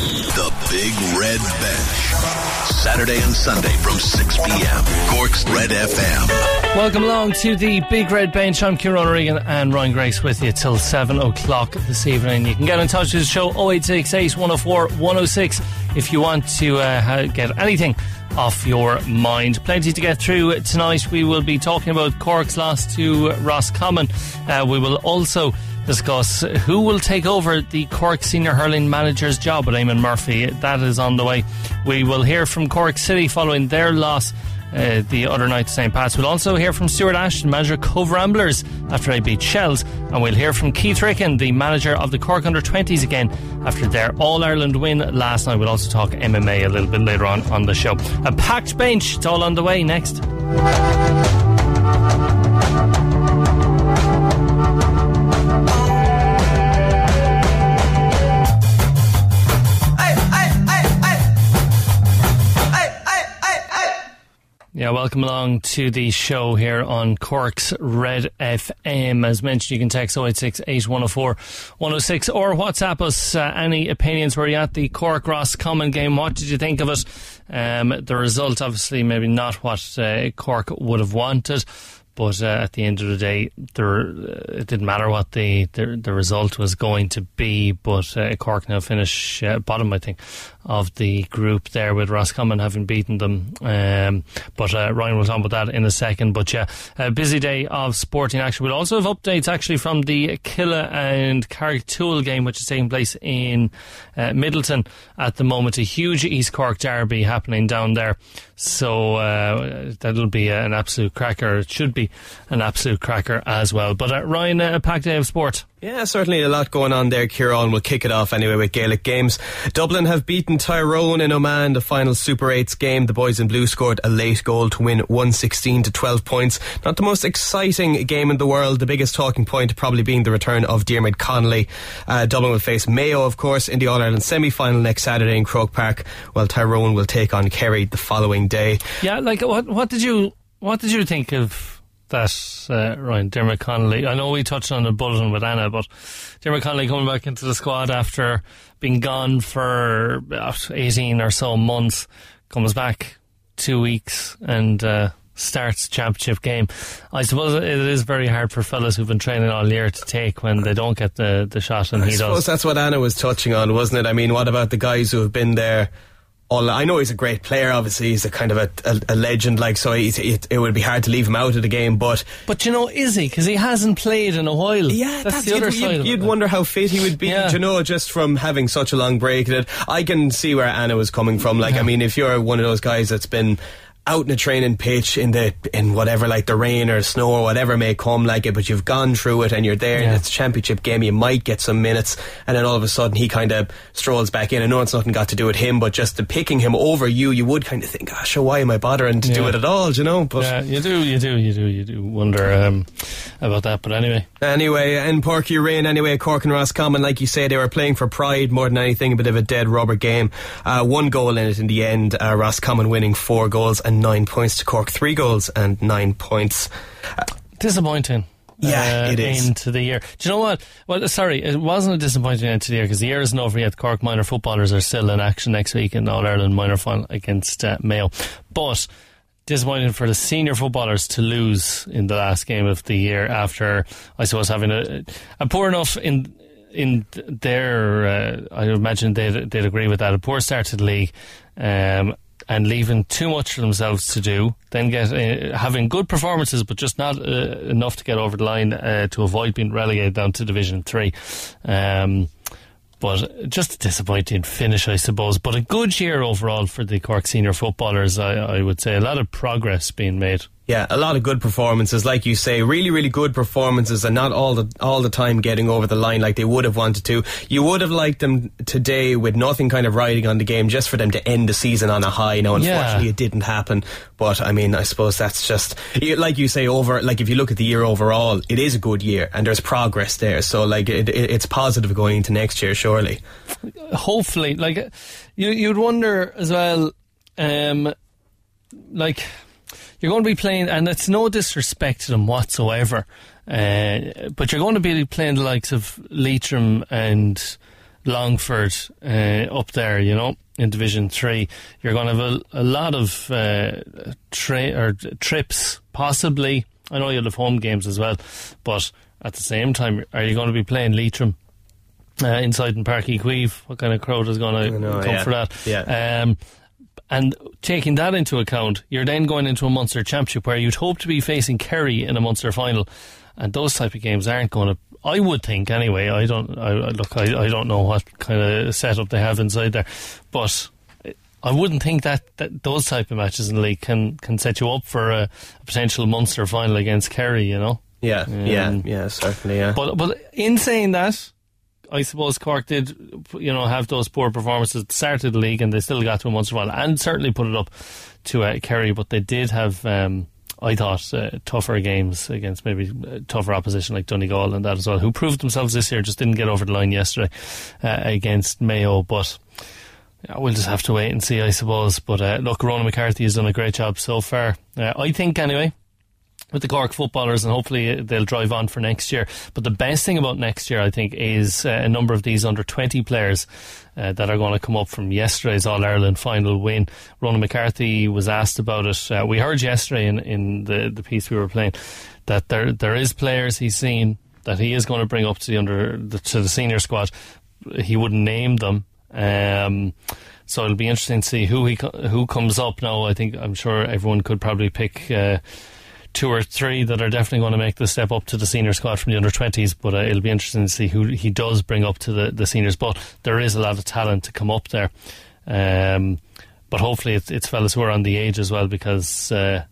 The Big Red Bench. Saturday and Sunday from 6 p.m. Cork's Red FM. Welcome along to the Big Red Bench. I'm Kieran O'Regan and Ryan Grace with you till 7 o'clock this evening. You can get in touch with the show 0868 104 106 if you want to uh, get anything off your mind. Plenty to get through tonight. We will be talking about Cork's loss to Roscommon. Uh, we will also discuss who will take over the Cork senior hurling manager's job with Eamon Murphy. That is on the way. We will hear from Cork City following their loss uh, the other night to St. Pat's. We'll also hear from Stuart Ashton, manager of Cobh Ramblers, after they beat Shels. And we'll hear from Keith Ricken, the manager of the Cork Under 20s again, after their All Ireland win last night. We'll also talk MMA a little bit later on on the show. A packed bench, it's all on the way next. Yeah, welcome along to the show here on Cork's Red FM. As mentioned, you can text 086 8104 106 or WhatsApp us uh, any opinions. Were you at the Cork Roscommon game? What did you think of it? Um, the result, obviously, maybe not what uh, Cork would have wanted. But uh, at the end of the day, there, uh, it didn't matter what the, the, the result was going to be. But uh, Cork now finish uh, bottom, I think, of the group there with Roscommon having beaten them. Um, but uh, Ryan will talk about that in a second. But yeah, a busy day of sporting action. We'll also have updates actually from the Killeagh and Carrigtwohill game, which is taking place in uh, Midleton at the moment. A huge East Cork derby happening down there. So uh, that'll be an absolute cracker. It should be an absolute cracker as well. But uh, Ryan, a packed day of sport. Yeah, certainly a lot going on there. Kieran will kick it off anyway with Gaelic games. Dublin have beaten Tyrone in Omagh, the final Super 8s game. The boys in blue scored a late goal to win 116 to 12 points. Not the most exciting game in the world. The biggest talking point probably being the return of Diarmuid Connolly. Uh, Dublin will face Mayo, of course, in the All Ireland semi final next Saturday in Croke Park, while Tyrone will take on Kerry the following day. Yeah, like what? What did you? What did you think of? That uh, Ryan Diarmuid Connolly. I know we touched on the bulletin with Anna, but Diarmuid Connolly coming back into the squad after being gone for eighteen or so months, comes back two weeks and. Uh, starts championship game. I suppose it is very hard for fellas who've been training all year to take when they don't get the, the shot and I he suppose does. that's what Anna was touching on, wasn't it? I mean, what about the guys who have been there? All, I know he's a great player. Obviously, he's a kind of a, a, a legend. Like, so it, it would be hard to leave him out of the game. But But you know, is he? Because he hasn't played in a while. Yeah, that's, the other you'd, side you'd, you'd wonder how fit he would be, Yeah. you know, just from having such a long break. That I can see where Anna was coming from. Like, I mean, if you're one of those guys that's been out in a training pitch in the in whatever like the rain or snow or whatever may come like it but you've gone through it and you're there and it's a championship game you might get some minutes. And then all of a sudden he kind of strolls back in. I know it's nothing got to do with him but just the picking him over you you would kind of think gosh why am I bothering to do it at all? You know but Yeah, you do, you do, you do, you do wonder um, about that. But anyway, Anyway, in Páirc Uí Rinn, anyway, Cork and Roscommon, like you say, they were playing for pride more than anything, a bit of a dead rubber game. Uh, one goal in it in the end, uh, Roscommon winning four goals and nine points to Cork, three goals and nine points. disappointing. Yeah, uh, it is. Into the year. Do you know what? Well, sorry, it wasn't a disappointing end to the year because the year isn't over yet. Cork minor footballers are still in action next week in All Ireland minor final against uh, Mayo. But disappointing for the senior footballers to lose in the last game of the year after, I suppose, having a, a poor enough in in their. Uh, I imagine they'd, they'd agree with that. A poor start to the league. Um, and leaving too much for themselves to do, then get uh, having good performances, but just not uh, enough to get over the line uh, to avoid being relegated down to Division Three. Um, but just a disappointing finish, I suppose. But a good year overall for the Cork senior footballers. I, I would say a lot of progress being made. Yeah, a lot of good performances, like you say, really, really good performances, and not all the all the time getting over the line like they would have wanted to. You would have liked them today with nothing kind of riding on the game, just for them to end the season on a high. Now, unfortunately, Yeah. it didn't happen. But I mean, I suppose that's just like you say. Over, like if you look at the year overall, it is a good year, and there's progress there. So, like, it, it, it's positive going into next year, surely. hopefully, like you, you'd wonder as well, um, like you're going to be playing, and it's no disrespect to them whatsoever, uh, but you're going to be playing the likes of Leitrim and Longford uh, up there, you know, in Division Three. You're going to have a, a lot of uh, tra- or trips, possibly. I know you'll have home games as well, but at the same time, are you going to be playing Leitrim? Uh, inside in Páirc Uí Chaoimh, what kind of crowd is going to come yeah. for that? Yeah. Um, and taking that into account, you're then going into a Munster Championship where you'd hope to be facing Kerry in a Munster final, and those type of games aren't going to. I would think anyway. I don't. I, I- look. I, I don't know what kind of setup they have inside there, but I wouldn't think that, that those type of matches in the league can can set you up for a, a potential Munster final against Kerry. You know. Yeah, yeah, Um, yeah, certainly, yeah. But but in saying that, I suppose Cork did, you know, have those poor performances at the start of the league, and they still got to a Munster final, and certainly put it up to uh, Kerry. But they did have, um, I thought, uh, tougher games against maybe uh, tougher opposition like Donegal and that as well, who proved themselves this year. Just didn't get over the line yesterday uh, against Mayo, but. Yeah, we'll just have to wait and see, I suppose. But uh, look, Ronan McCarthy has done a great job so far. Uh, I think, anyway, with the Cork footballers, and hopefully they'll drive on for next year. But the best thing about next year, I think, is uh, a number of these under 20 players uh, that are going to come up from yesterday's All Ireland final win. Ronan McCarthy was asked about it. Uh, we heard yesterday in, in the, the piece we were playing that there there is players he's seen that he is going to bring up to the under the, to the senior squad. He wouldn't name them. Um, so it'll be interesting to see who he who comes up now. I think I'm sure everyone could probably pick uh, two or three that are definitely going to make the step up to the senior squad from the under 20s. But uh, it'll be interesting to see who he does bring up to the, the seniors. But there is a lot of talent to come up there. Um, but hopefully it's, it's fellas who are on the age as well because uh,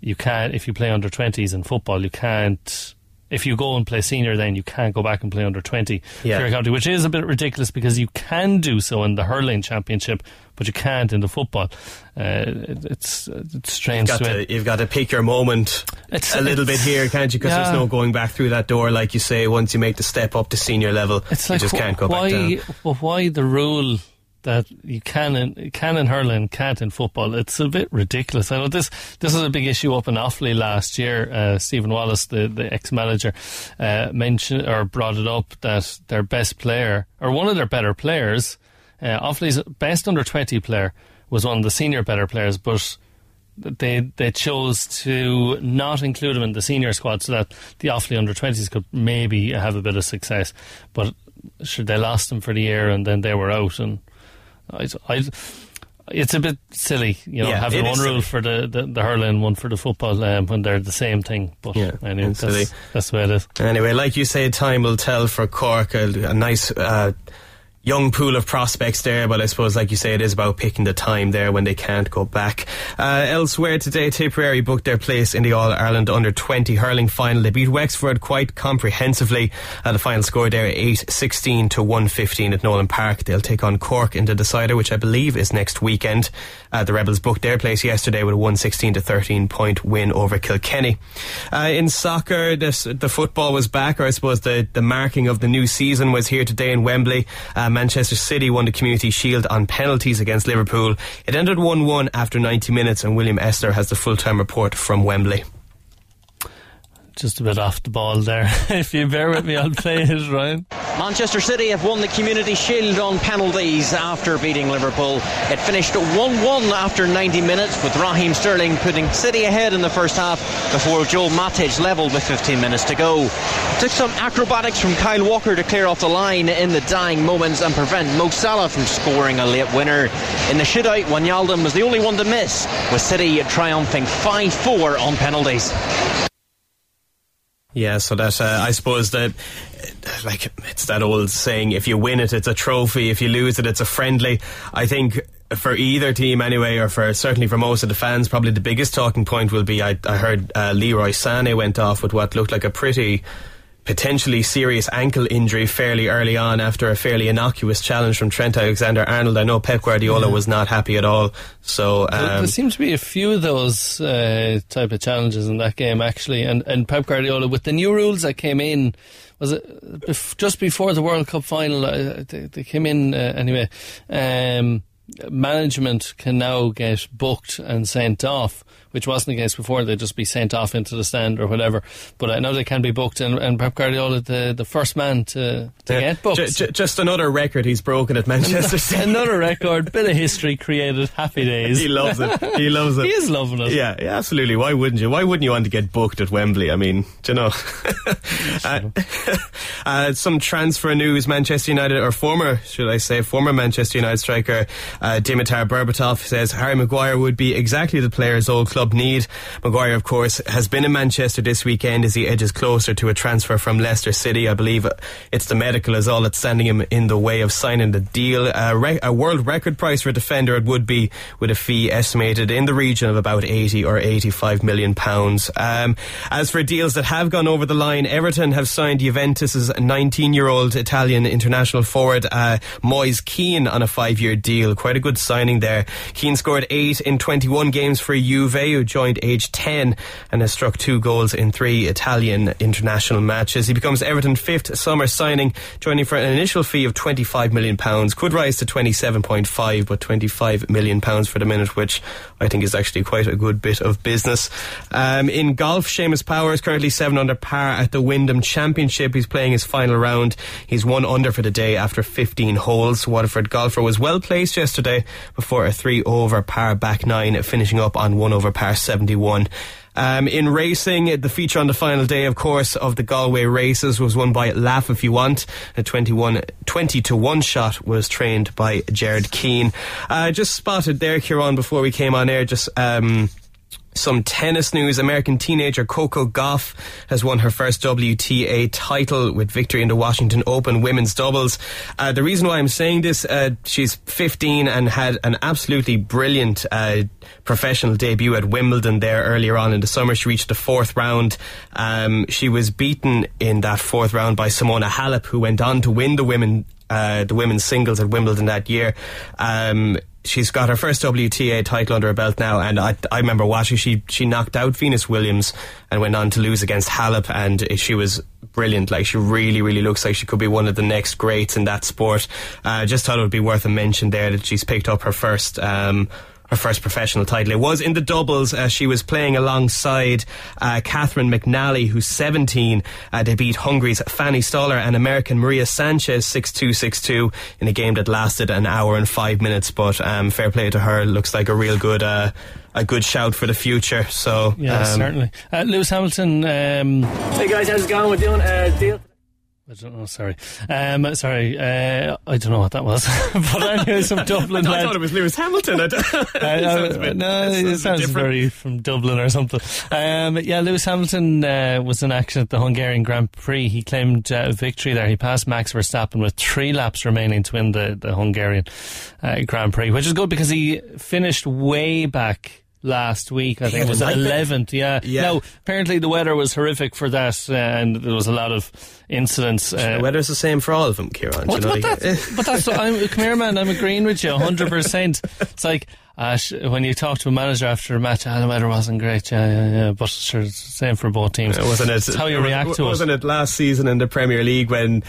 you can't if you play under 20s in football you can't. If you go and play senior, then you can't go back and play under 20 Yeah. Clare County, which is a bit ridiculous because you can do so in the hurling championship, but you can't in the football. Uh, it's it's strange. Got to you've got to pick your moment It's- a little bit here, can't you? Because yeah. there's no going back through that door, like you say. Once you make the step up to senior level, It's you like just can't go why, back down. Well, why the rule that you can in, can in hurling, can't in football? It's a bit ridiculous. I know this this was a big issue up in Offaly last year. Uh, Stephen Wallace, the, the ex manager, uh, mentioned or brought it up that their best player or one of their better players, uh, Offaly's best under twenty player, was one of the senior better players, but they they chose to not include him in the senior squad so that the Offaly under twenties could maybe have a bit of success. But sure, they lost him for the year and then they were out. And I, I, it's a bit silly, you know, Yeah, having one rule silly. for the, the, the hurling, one for the football um, when they're the same thing. But Yeah, anyway, it's silly. that's, that's the way it is. Anyway, like you say, time will tell for Cork. A, a nice uh, young pool of prospects there, but I suppose, like you say, it is about picking the time there when they can't go back. Uh, elsewhere today, Tipperary booked their place in the All Ireland Under 20 hurling final. They beat Wexford quite comprehensively. Uh, the final score there 8 16 to 115 at Nolan Park. They'll take on Cork in the decider, which I believe is next weekend. Uh, the Rebels booked their place yesterday with a 116 to 13 point win over Kilkenny. Uh, in soccer, this, the football was back, or I suppose the, the marking of the new season was here today in Wembley. Uh, Manchester City won the Community Shield on penalties against Liverpool. It ended 1 1 after 90 minutes, and William Esther has the full time report from Wembley. Just a bit off the ball there. if you bear with me, I'll play it, Ryan. Manchester City have won the Community Shield on penalties after beating Liverpool. It finished 1 1 after 90 minutes, with Raheem Sterling putting City ahead in the first half before Joël Matip levelled with 15 minutes to go. It took some acrobatics from Kyle Walker to clear off the line in the dying moments and prevent Mo Salah from scoring a late winner. In the shootout, Wijnaldum was the only one to miss, with City triumphing 5 4 on penalties. Yeah, so that uh, I suppose that uh, like it's that old saying: if you win it, it's a trophy; if you lose it, it's a friendly. I think for either team anyway, or for certainly for most of the fans, probably the biggest talking point will be I, I heard uh, Leroy Sané went off with what looked like a pretty potentially serious ankle injury fairly early on after a fairly innocuous challenge from Trent Alexander-Arnold. I know Pep Guardiola was not happy at all. So There- um, there seems to be a few of those uh, type of challenges in that game, actually. And, and Pep Guardiola, with the new rules that came in, was it bef- just before the World Cup final? Uh, they, they came in uh, anyway. Um, management can now get booked and sent off, which wasn't the case before. They'd just be sent off into the stand or whatever. But I know they can be booked, and, and Pep Guardiola, the, the first man to, to Yeah. get booked. J- j- just another record he's broken at Manchester City. Another record, bit of history created. Happy days. he loves it. He loves it. He is loving it. Yeah, yeah, absolutely. Why wouldn't you? Why wouldn't you want to get booked at Wembley? I mean, do you know? uh, uh, some transfer news: Manchester United, or former, should I say, former Manchester United striker uh, Dimitar Berbatov says Harry Maguire would be exactly the player his old club need. Maguire, of course, has been in Manchester this weekend as he edges closer to a transfer from Leicester City. I believe it's the medical is all that's standing him in the way of signing the deal. Uh, re- a world record price for a defender it would be, with a fee estimated in the region of about 80 or 85 million pounds. Um, as for deals that have gone over the line, Everton have signed Juventus's 19-year-old Italian international forward uh, Moise Kean on a five-year deal. Quite a good signing there. Kean scored eight in 21 games for Juve, joined age 10 and has struck two goals in three Italian international matches. He becomes Everton's fifth summer signing, joining for an initial fee of 25 million pounds. Could rise to 27.5, but 25 million pounds for the minute, which I think is actually quite a good bit of business. Um, in golf, Seamus Power is currently seven under par at the Wyndham Championship. He's playing his final round. He's one under for the day after 15 holes. Waterford golfer was well placed yesterday before a three over par back nine, finishing up on one over par 71. Um, in racing, the feature on the final day, of course, of the Galway races was won by Laugh If You Want. A 21, 20 to 1 shot was trained by Jared Keane. Uh, just spotted there, Kieran, before we came on air, just, um, some tennis news. American teenager Coco Gauff has won her first WTA title with victory in the Washington Open women's doubles. Uh, the reason why I'm saying this, uh, she's 15 and had an absolutely brilliant uh, professional debut at Wimbledon there earlier on in the summer. She reached the fourth round. Um, she was beaten in that fourth round by Simona Halep, who went on to win the women uh, the women's singles at Wimbledon that year. Um, she's got her first WTA title under her belt now, and I, I remember watching. She she knocked out Venus Williams and went on to lose against Halep, and she was brilliant. Like she really, really looks like she could be one of the next greats in that sport. I uh, just thought it would be worth a mention there that she's picked up her first. Um, her first professional title. It was in the doubles. Uh, she was playing alongside uh, Catherine McNally, who's 17. Uh, they beat Hungary's Fanny Stollár and American Maria Sanchez 6-2, 6-2 in a game that lasted an hour and five minutes. But um, fair play to her. Looks like a real good uh, a good shout for the future. So yeah, um, certainly. Uh, Lewis Hamilton. Um, hey guys, how's it going? We're doing a deal. I don't know. Sorry, um, sorry. Uh, I don't know what that was. but anyway, some Dublin. I thought it was Lewis Hamilton. I don't, uh, sounds bit, no, it sounds very from Dublin or something. Um, yeah, Lewis Hamilton uh, was in action at the Hungarian Grand Prix. He claimed uh, victory there. He passed Max Verstappen with three laps remaining to win the the Hungarian uh, Grand Prix, which is good because he finished way back last week. I think it was eleventh. Yeah. yeah. Now apparently the weather was horrific for that, uh, and there was a lot of incidents. Uh, the weather's the same for all of them, Kieran. But, you know, but, that's, but that's I'm, come here, man. I'm agreeing with you, hundred percent. It's like. Uh, when you talk to a manager after a match, ah, the weather wasn't great, yeah, yeah, yeah. But sure, it's the same for both teams. Uh, wasn't it? It's how you react to wasn't it. Wasn't it last season in the Premier League when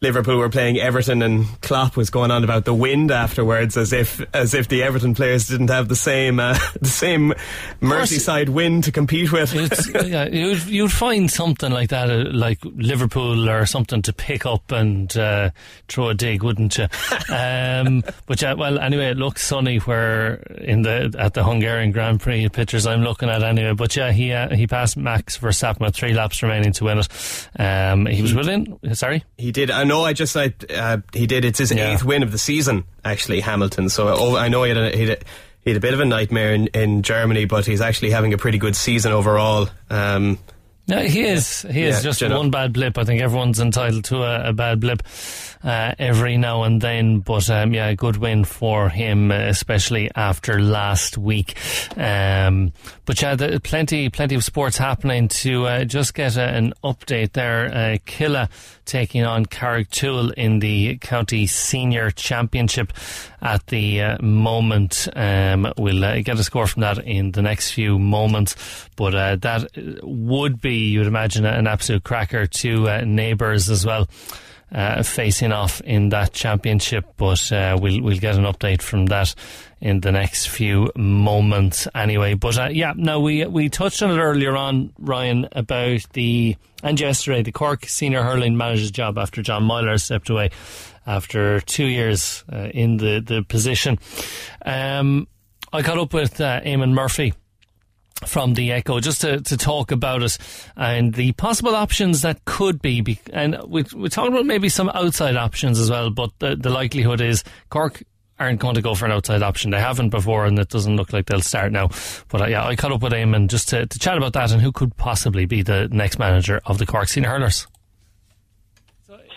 Liverpool were playing Everton and Klopp was going on about the wind afterwards, as if as if the Everton players didn't have the same uh, the same Merseyside wind to compete with. yeah, you'd, you'd find something like that, uh, like Liverpool or something to pick up and uh, throw a dig, wouldn't you? um, but yeah, well, anyway, it looks sunny where in the at the Hungarian Grand Prix pictures I'm looking at anyway. But yeah, he uh, he passed Max Verstappen with three laps remaining to win it. Um, he was willing. Sorry, he did. I know. I just I, uh, he did. It's his Yeah. eighth win of the season, actually, Hamilton. So oh, I know he had a, he had a, he had a bit of a nightmare in, in Germany, but he's actually having a pretty good season overall. Um, No, he is. He is Yeah, just one bad blip. I think everyone's entitled to a, a bad blip uh, every now and then. But um, yeah, a good win for him, uh, especially after last week. Um, but yeah, the, plenty, plenty of sports happening. To uh, just get a, an update there, uh, Killeagh taking on Carrigtwohill in the county senior championship at the uh, moment. Um, we'll uh, get a score from that in the next few moments. But uh, that would be, you would imagine, an absolute cracker Two uh, neighbours as well. uh, facing off in that championship. But uh, we'll we'll get an update from that in the next few moments anyway. But uh, yeah, now we we touched on it earlier on, Ryan, about the and yesterday the Cork senior hurling manager's job after John Meyler stepped away after two years uh, in the the position. Um, I caught up with uh, Eamon Murphy from the Echo just to, to talk about it and the possible options that could be. And we, we talked about maybe some outside options as well, but the, the likelihood is Cork aren't going to go for an outside option. They haven't before, and it doesn't look like they'll start now. But uh, yeah, I caught up with Eamon just to, to chat about that and who could possibly be the next manager of the Cork Senior Hurlers.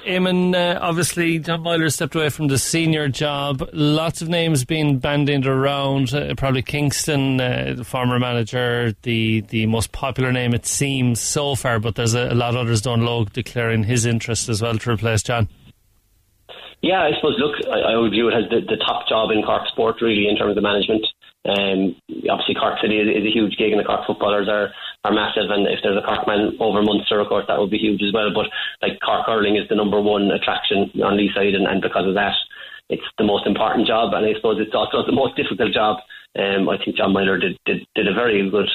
Eamon, uh, obviously, John Meyler stepped away from the senior job. Lots of names being bandied around. Uh, probably Kingston, uh, the former manager, the, the most popular name it seems so far, but there's a, a lot of others. Donal Óg declaring his interest as well to replace John. Yeah, I suppose, look, I, I would view it as the, the top job in Cork sport, really, in terms of management. Um, obviously, Cork City is, is, a huge gig, and the Cork footballers are, are massive. And if there's a Cork man over Munster, of course, that would be huge as well. But like Cork hurling is the number one attraction on Lee side, and, and because of that, it's the most important job, and I suppose it's also the most difficult job. Um, I think John Meyler did, did did a very good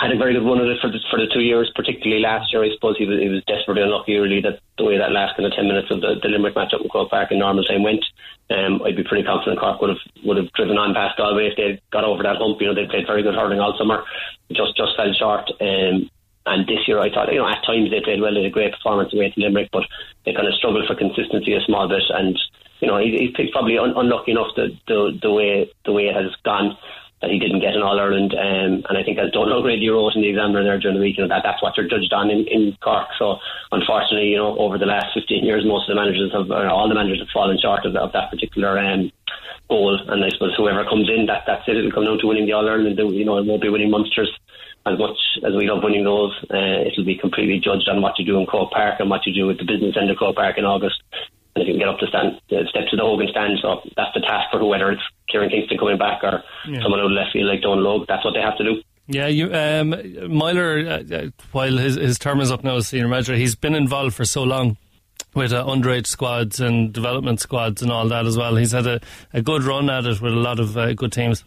had a very good run of it for the, for the two years, particularly last year. I suppose he was he was desperately unlucky, really, that the way that last kind of ten minutes of the, the Limerick match up in Croke Park in normal time went. Um, I'd be pretty confident Cork would have would have driven on past Galway if they got over that hump. You know, they played very good hurling all summer, just just fell short. Um, and this year, I thought, you know, at times they played well, they a great performance away to Limerick, but they kind of struggled for consistency a small bit. And you know, he, he's probably un- unlucky enough the, the the way the way it has gone that he didn't get an All Ireland. Um, and I think as Donal O'Grady wrote in the Examiner there during the week, you that that's what they're judged on in, in Cork. So unfortunately, you know, over the last 15 years, most of the managers have, or all the managers have fallen short of, of that particular um, goal. And I suppose whoever comes in, that that's it. It'll come down to winning the All Ireland. You know, it won't be winning Munsters. As much as we love winning those, uh, it'll be completely judged on what you do in Croke Park and what you do with the business end of Croke Park in August and if you can get up to stand, uh, step to the Hogan stand, so that's the task for whoever it's Kieran Kingston coming back or yeah. someone out left field like Donal Óg. That's what they have to do. Yeah, you, um, Meyler, uh, uh, while his, his term is up now as senior manager, he's been involved for so long with uh, underage squads and development squads and all that as well. He's had a, a good run at it with a lot of uh, good teams.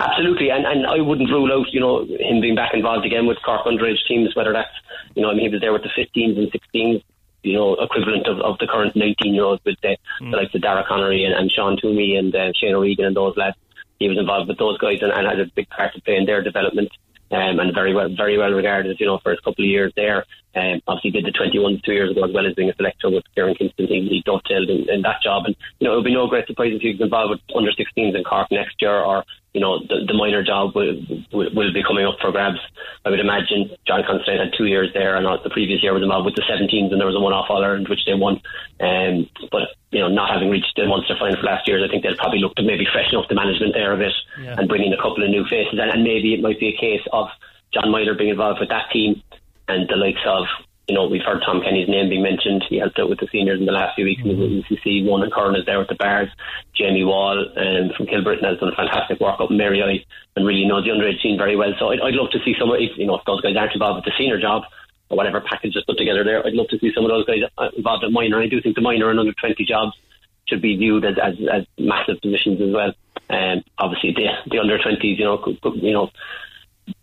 Absolutely, and, and I wouldn't rule out, you know, him being back involved again with Cork underage teams, whether that's, you know, I mean, he was there with the 15s and 16s you know, equivalent of, of the current 19 year olds with the, mm. the likes of Daire Connery and, and Seán Twomey and uh, Shane O'Regan and those lads. He was involved with those guys and, and had a big part to play in their development. Um, and very well, very well regarded, you know, for a couple of years there. Um, obviously, did the 21 two years ago as well as being a selector with Kieran Kingston. He, he dovetailed in, in, that job, and you know, it would be no great surprise if he was involved with under 16s in Cork next year, or you know, the, the minor job will, will, will be coming up for grabs. I would imagine John Constantine had two years there, and the previous year was involved with the 17s, and there was a one-off All Ireland which they won. Um, but you know, not having reached the Munster final for last year, I think they'll probably look to maybe freshen up the management there a bit yeah. and bring in a couple of new faces, and, and maybe it might be a case of John Meyler being involved with that team and the likes of you know, we've heard Tom Kenny's name being mentioned. He helped out with the seniors in the last few weeks mm-hmm. in the UCC. One and Curran is there with the Bars. Jamie Wall um, from Kilbrittain has done a fantastic work up in Mary and really knows the underage scene very well. So I'd, I'd love to see some, if, you know, if those guys aren't involved with the senior job or whatever package is put together there, I'd love to see some of those guys uh, involved at minor. I do think the minor and under 20 jobs should be viewed as, as, as massive positions as well. And um, obviously the, the under 20s, you know, could, could, you know,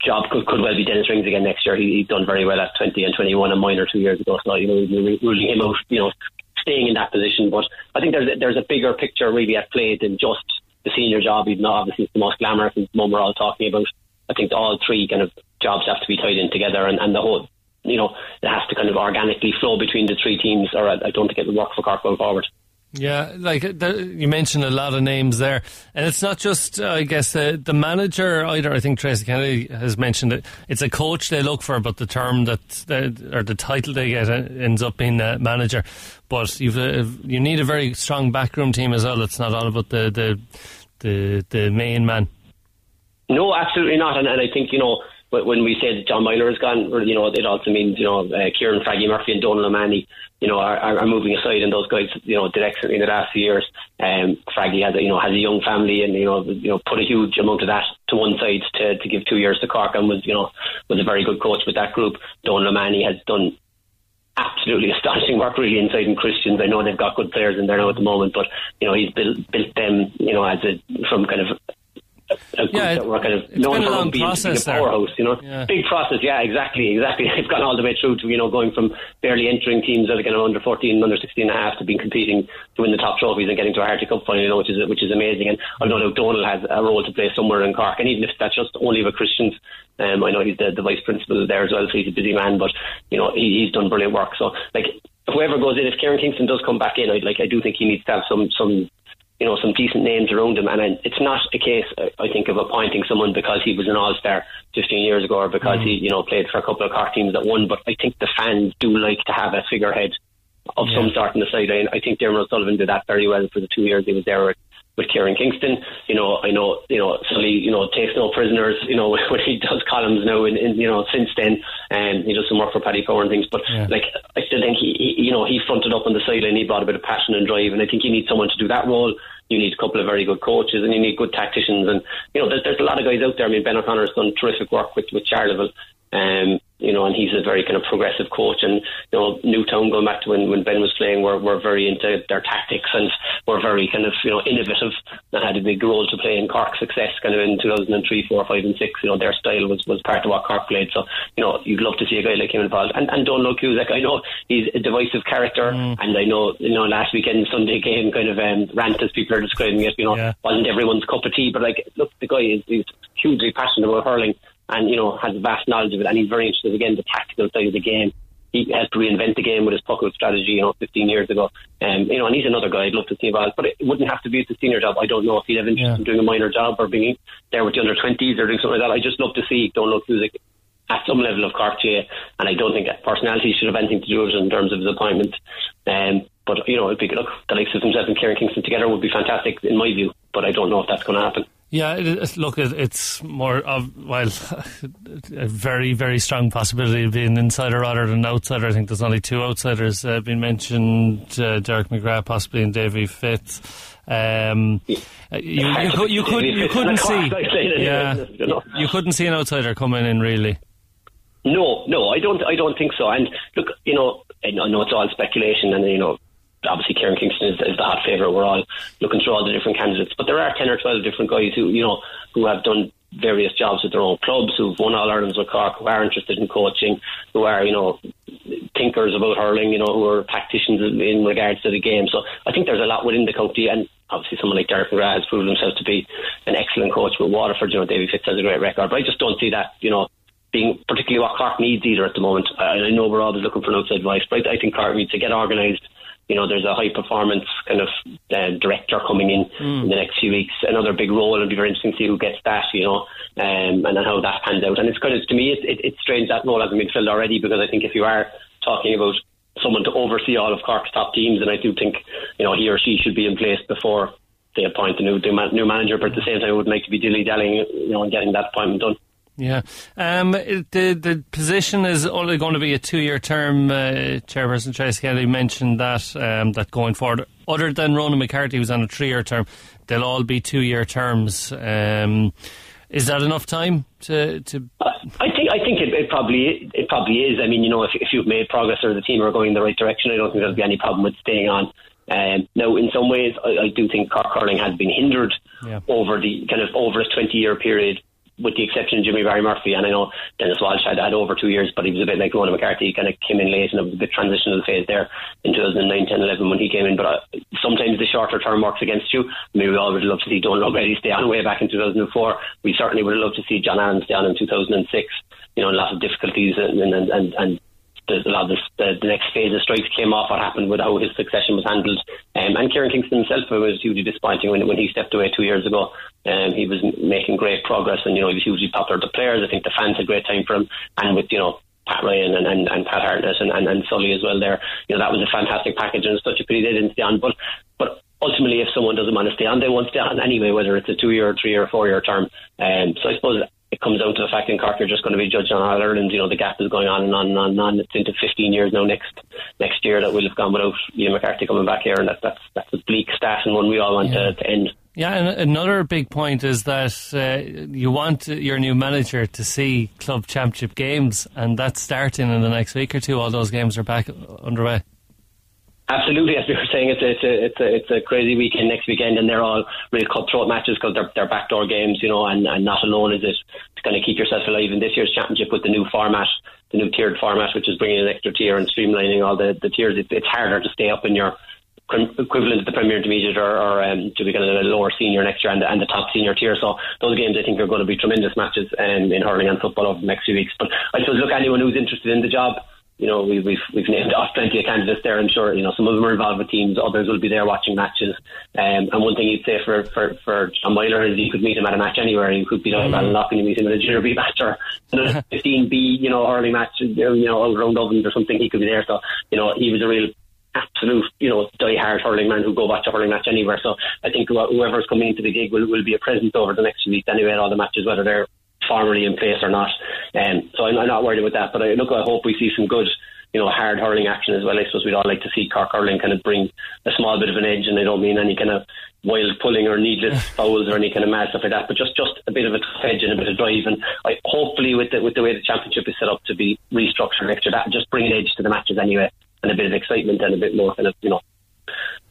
job could, could well be Denis Rings again next year. He, he's done very well at 20 and 21 and minor two years ago. So, you know, ruling him out, you know, staying in that position. But I think there's there's a bigger picture really at play than just the senior job, even though obviously it's the most glamorous and one we're all talking about. I think all three kind of jobs have to be tied in together and, and the whole, you know, it has to kind of organically flow between the three teams or I, I don't think it will work for Cork going forward. Yeah, like the, you mentioned a lot of names there, and it's not just, uh, I guess, the the manager either. I think Tracey Kennedy has mentioned it. It's a coach they look for, but the term that or the title they get ends up being a manager. But you've uh, you need a very strong backroom team as well. It's not all about the the the, the main man. No, absolutely not. And, and I think you know when we say that John Meyler has gone, you know, it also means, you know, uh, Kieran Fraggy Murphy and Donal O'Mahony, you know, are, are, moving aside, and those guys, you know, did in the last few years. Um, Fraggy has, a, you know, has a young family, and you know, you know, put a huge amount of that to one side to, to give two years to Cork, and was, you know, was a very good coach with that group. Don O'Mahony has done absolutely astonishing work really inside in Christians. I know they've got good players in there now at the moment, but you know he's built built them you know as a from kind of a Yeah, that were kind of it's known been a long being, being a process there. powerhouse, you know. Yeah. Big process, yeah, exactly, exactly. It's gone all the way through to, you know, going from barely entering teams that are kind of under 14, under 16 and a half to being competing to win the top trophies and getting to a Harty Cup final, you know, which is, which is amazing. And I know O'Donnell has a role to play somewhere in Cork, and even if that's just only with Christians, um, I know he's the, the vice principal there as well, so he's a busy man, but, you know, he, he's done brilliant work. So, like, whoever goes in, if Kieran Kingston does come back in, I, like, I do think he needs to have some, some you know, some decent names around him. And it's not a case, I think, of appointing someone because he was an all-star 15 years ago or because mm. he, you know, played for a couple of Cork teams that won. But I think the fans do like to have a figurehead of some sort on the sideline. I think Diarmuid O'Sullivan did that very well for the two years he was there with, with Kieran Kingston. You know, I know, you know, Sully, you know, takes no prisoners, you know, when he does columns now and, and you know, since then, and he does some work for Paddy Power and things. But like, I still think he, he, you know, he fronted up on the sideline, he brought a bit of passion and drive, and I think you need someone to do that role. You need a couple of very good coaches and you need good tacticians. And, you know, there's, there's a lot of guys out there. I mean, Ben O'Connor's done terrific work with, with Charleville. Um, you know, and he's a very kind of progressive coach. And you know, Newtown going back to when, when Ben was playing, were were very into their tactics and were very kind of you know innovative and had a big role to play in Cork's success, kind of in 2003, 4, 5, and 6. You know, their style was was part of what Cork played. So you know, you'd love to see a guy like him involved. And and Donal Óg Cusack, I know he's a divisive character, and I know you know last weekend Sunday game kind of um, rant as people are describing it. You know, Yeah. wasn't everyone's cup of tea, but like look, the guy is he's hugely passionate about hurling and you know has a vast knowledge of it, and he's very interested again in the tactical side of the game. He helped reinvent the game with his puck out strategy, you know, 15 years ago. Um, you know, and he's another guy I'd love to see involved, but it wouldn't have to be at the senior job. I don't know if he'd have interest Yeah. in doing a minor job or being there with the under 20s or doing something like that. I just love to see Donal Óg Cusack at some level of Cork GA, and I don't think that personality should have anything to do with it in terms of his appointment. Um, but you know, it'd be good. look the likes of himself and Kieran Kingston together would be fantastic in my view. But I don't know if that's going to happen. Yeah, it, it, look, it, it's more of, well, a very, very strong possibility of being an insider rather than an outsider. I think there's only two outsiders uh, been mentioned uh, Derek McGrath, possibly, and Davy Fitz. Um, uh, you, you, could, you, could, you couldn't see, yeah, you couldn't see an outsider coming in really. No, no, I don't. I don't think so. And look, you know I know it's all speculation, and you know, obviously Kieran Kingston is, is the hot favourite. We're all looking through all the different candidates, but there are ten or twelve different guys who you know who have done various jobs with their own clubs, who've won All Irelands with Cork, who are interested in coaching, who are you know thinkers about hurling, you know, who are tacticians in, regards to the game. So I think there's a lot within the county, and obviously someone like Derek McGrath has proven himself to be an excellent coach with Waterford. You know, Davy Fitz has a great record, but I just don't see that. You know being particularly what Cork needs either at the moment. I, I know we're always looking for an outside voice, but I, I think Cork needs to get organised. You know, there's a high performance kind of uh, director coming in in the next few weeks. Another big role. It'll be very interesting to see who gets that. You know, um, and how that pans out. And it's kind of to me, it, it, it's strange that role hasn't been filled already because I think if you are talking about someone to oversee all of Cork's top teams, and I do think you know he or she should be in place before they appoint a new new manager. But at the same time, I would like to be dilly dallying, you know, and getting that appointment done. Yeah. Um, it- the the position is only going to be a two year term. Uh, Chairperson Tracy Kelly mentioned that um, that going forward, other than Ronan McCarthy, who's on a three year term, they'll all be two year terms. Um, is that enough time to to? I think I think it, it probably it probably is. I mean, you know, if, if you've made progress or the team are going in the right direction, I don't think there'll be any problem with staying on. Um, now, in some ways, I, I do think Cork hurling has been hindered Yeah. over the kind of over a twenty year period. With the exception of Jimmy Barry Murphy, and I know Denis Walsh had, had over two years, but he was a bit like Ronan McCarthy. He kind of came in late, and it was a bit transitional phase there in 2009, 10, 11 when he came in. But uh, sometimes the shorter term works against you. I mean, we all would love to see Donal O'Grady stay on way back in 2004. We certainly would have loved to see John Allen stay on in 2006. You know, lots of difficulties and and and, and the, a lot of this, the, the next phase of strikes came off. What happened with how his succession was handled, um, and Kieran Kingston himself was hugely disappointing when when he stepped away two years ago. Um, he was making great progress, and you know he was hugely popular with the players. I think the fans had a great time for him, and with you know. Pat Ryan and, and, and Pat Hartnett and, and, and Sully as well there. You know, that was a fantastic package and such a pity they didn't stay on. But but ultimately if someone doesn't want to stay on, they won't stay on anyway, whether it's a two year, three year, four year term. Um, so I suppose it comes down to the fact in Cork you're just going to be judged on All Ireland. You know, the gap is going on and on and on and on. It's into 15 years now next next year that we'll have gone without Liam MacCarthy coming back here, and that, that's that's a bleak stat and one we all want to, to end. Yeah, and another big point is that uh, you want your new manager to see club championship games, and that's starting in the next week or two. All those games are back underway. Absolutely, as we were saying, it's a, it's a, it's a, it's a crazy weekend next weekend, and they're all real cutthroat matches because they're, they're backdoor games, you know, and, and not alone is it to kind of keep yourself alive in this year's championship with the new format, the new tiered format, which is bringing an extra tier and streamlining all the, the tiers. It, it's harder to stay up in your equivalent to the Premier Intermediate or, or um, to be kind of a lower senior next year and the, and the top senior tier. So those games I think are going to be tremendous matches um, in hurling and football over the next few weeks. But I suppose look, anyone who's interested in the job, you know, we, we've we've named off plenty of candidates there. I'm sure you know some of them are involved with teams, others will be there watching matches. Um, and one thing you'd say for for for John Meyler is you could meet him at a match anywhere. You could be down mm-hmm. Ballinlough and you meet him at a junior B match or a 15 B, you know, early match, you know, all around Dublin or something. He could be there. So you know, he was a real absolute, you know, die-hard hurling man who go watch a hurling match anywhere. So I think whoever's coming into the gig will, will be a presence over the next few weeks anyway at all the matches, whether they're formally in place or not. Um, so I'm, I'm not worried about that. But I, look, I hope we see some good, you know, hard hurling action as well. I suppose we'd all like to see Cork hurling kind of bring a small bit of an edge, and I don't mean any kind of wild pulling or needless fouls or any kind of mad stuff like that, but just just a bit of a edge and a bit of drive. And I, hopefully, with the with the way the championship is set up to be restructured next year, that just bring an edge to the matches anyway and a bit of excitement and a bit more kind of, you know,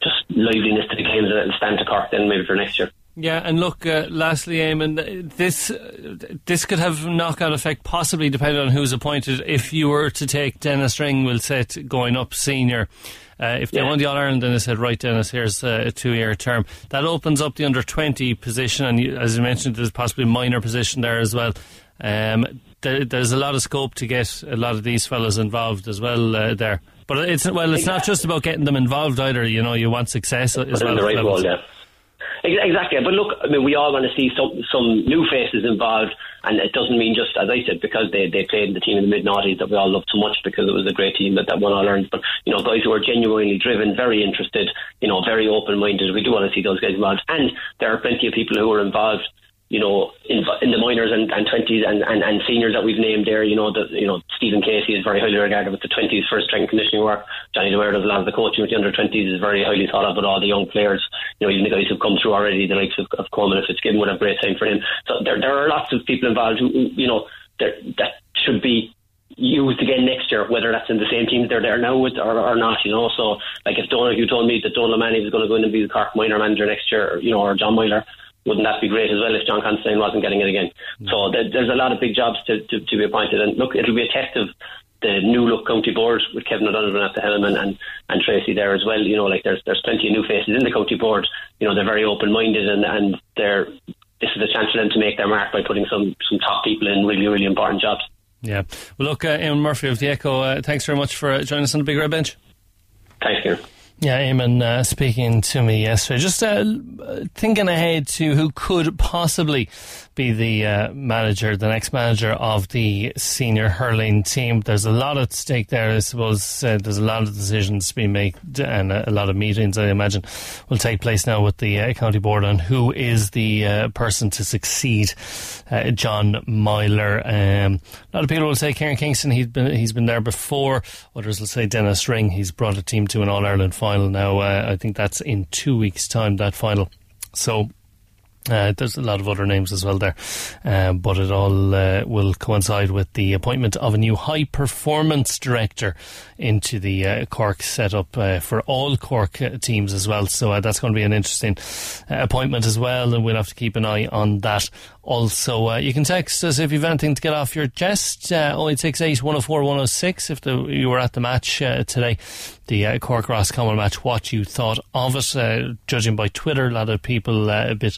just liveliness to the games and stand to Cork then maybe for next year. Yeah, and look, uh, lastly, Eamon, this uh, this could have knock-on effect, possibly depending on who's appointed. If you were to take Denis Ring, will say going up senior. Uh, if they yeah. won the All Ireland, then they said, right, Denis, here's a two-year term. That opens up the under twenty position, and you, as you mentioned, there's possibly a minor position there as well. Um, there, there's a lot of scope to get a lot of these fellows involved as well uh, there. But it's well, it's not just about getting them involved either. You know, you want success as well. The right role, yeah. Exactly, but look, I mean, we all want to see some some new faces involved, and it doesn't mean just as I said because they they played in the team in the mid noughties that we all loved so much because it was a great team that that won all Ireland. But you know, guys who are genuinely driven, very interested, you know, very open minded. We do want to see those guys involved, and there are plenty of people who are involved you know, in, in the minors and, and 20s and, and, and seniors that we've named there, you know, the, you know, Stephen Casey is very highly regarded with the 20s for strength conditioning work. Johnny Dwyer does a lot of the coaching with the under 20s is very highly thought of with all the young players. You know, even the guys who've come through already, the likes of, of Coleman, it's given, would have great time for him. So there, there are lots of people involved who, you know, that that should be used again next year, whether that's in the same team they're there now with or, or not, you know. So, like if Donald, you told me that Donald Manny was going to go in and be the Cork minor manager next year, you know, or John Meyler, wouldn't that be great as well if John Constantine wasn't getting it again? Mm. So there's a lot of big jobs to, to, to, be appointed. And look, it'll be a test of the new look county board with Kevin O'Donovan at the helm and, and, and Tracy there as well. You know, like there's there's plenty of new faces in the county board. You know, they're very open minded and, and they're this is a chance for them to make their mark by putting some some top people in really, really important jobs. Yeah. Well, look, uh, Eamon Murphy of the Echo, uh, thanks very much for joining us on the Big Red Bench. Thanks, you. Yeah, Eamon uh, speaking to me yesterday, just uh, thinking ahead to who could possibly be the uh, manager, the next manager of the senior hurling team. There's a lot at stake there. I suppose uh, there's a lot of decisions to be made and a, lot of meetings, I imagine, will take place now with the uh, county board on who is the uh, person to succeed uh, John Meyler. Um, a lot of people will say Kieran Kingston. He's been he's been there before. Others will say Denis Ring. He's brought a team to an All Ireland final now. Uh, I think that's in two weeks' time. That final. So uh, there's a lot of other names as well there, uh, but it all uh, will coincide with the appointment of a new high performance director into the uh, Cork setup uh, for all Cork uh, teams as well. So that's going to be an interesting appointment as well, and we'll have to keep an eye on that. Also, you can text us if you've anything to get off your chest. Uh, 0868 104 106 if the, you were at the match today, the uh, Cork Roscommon match, what you thought of it. Uh, judging by Twitter, a lot of people uh, a bit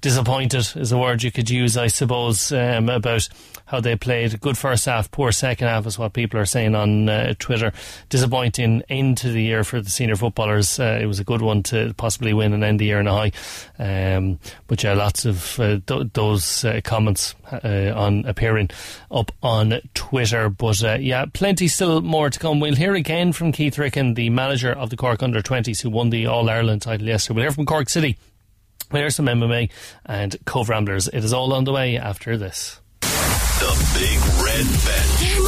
disappointed is a word you could use, I suppose, um, about how they played. Good first half, poor second half is what people are saying on uh, Twitter. Disappointing end to the year for the senior footballers. Uh, it was a good one to possibly win and end the year in a high. Um, but yeah, lots of uh, th- those uh, comments uh, on appearing up on Twitter. But uh, yeah, plenty still more to come. We'll hear again from Keith Ricken, the manager of the Cork Under 20s, who won the All Ireland title yesterday. We'll hear from Cork City there's some MMA and Cobh Ramblers. It is all on the way after this. The Big Red Bench.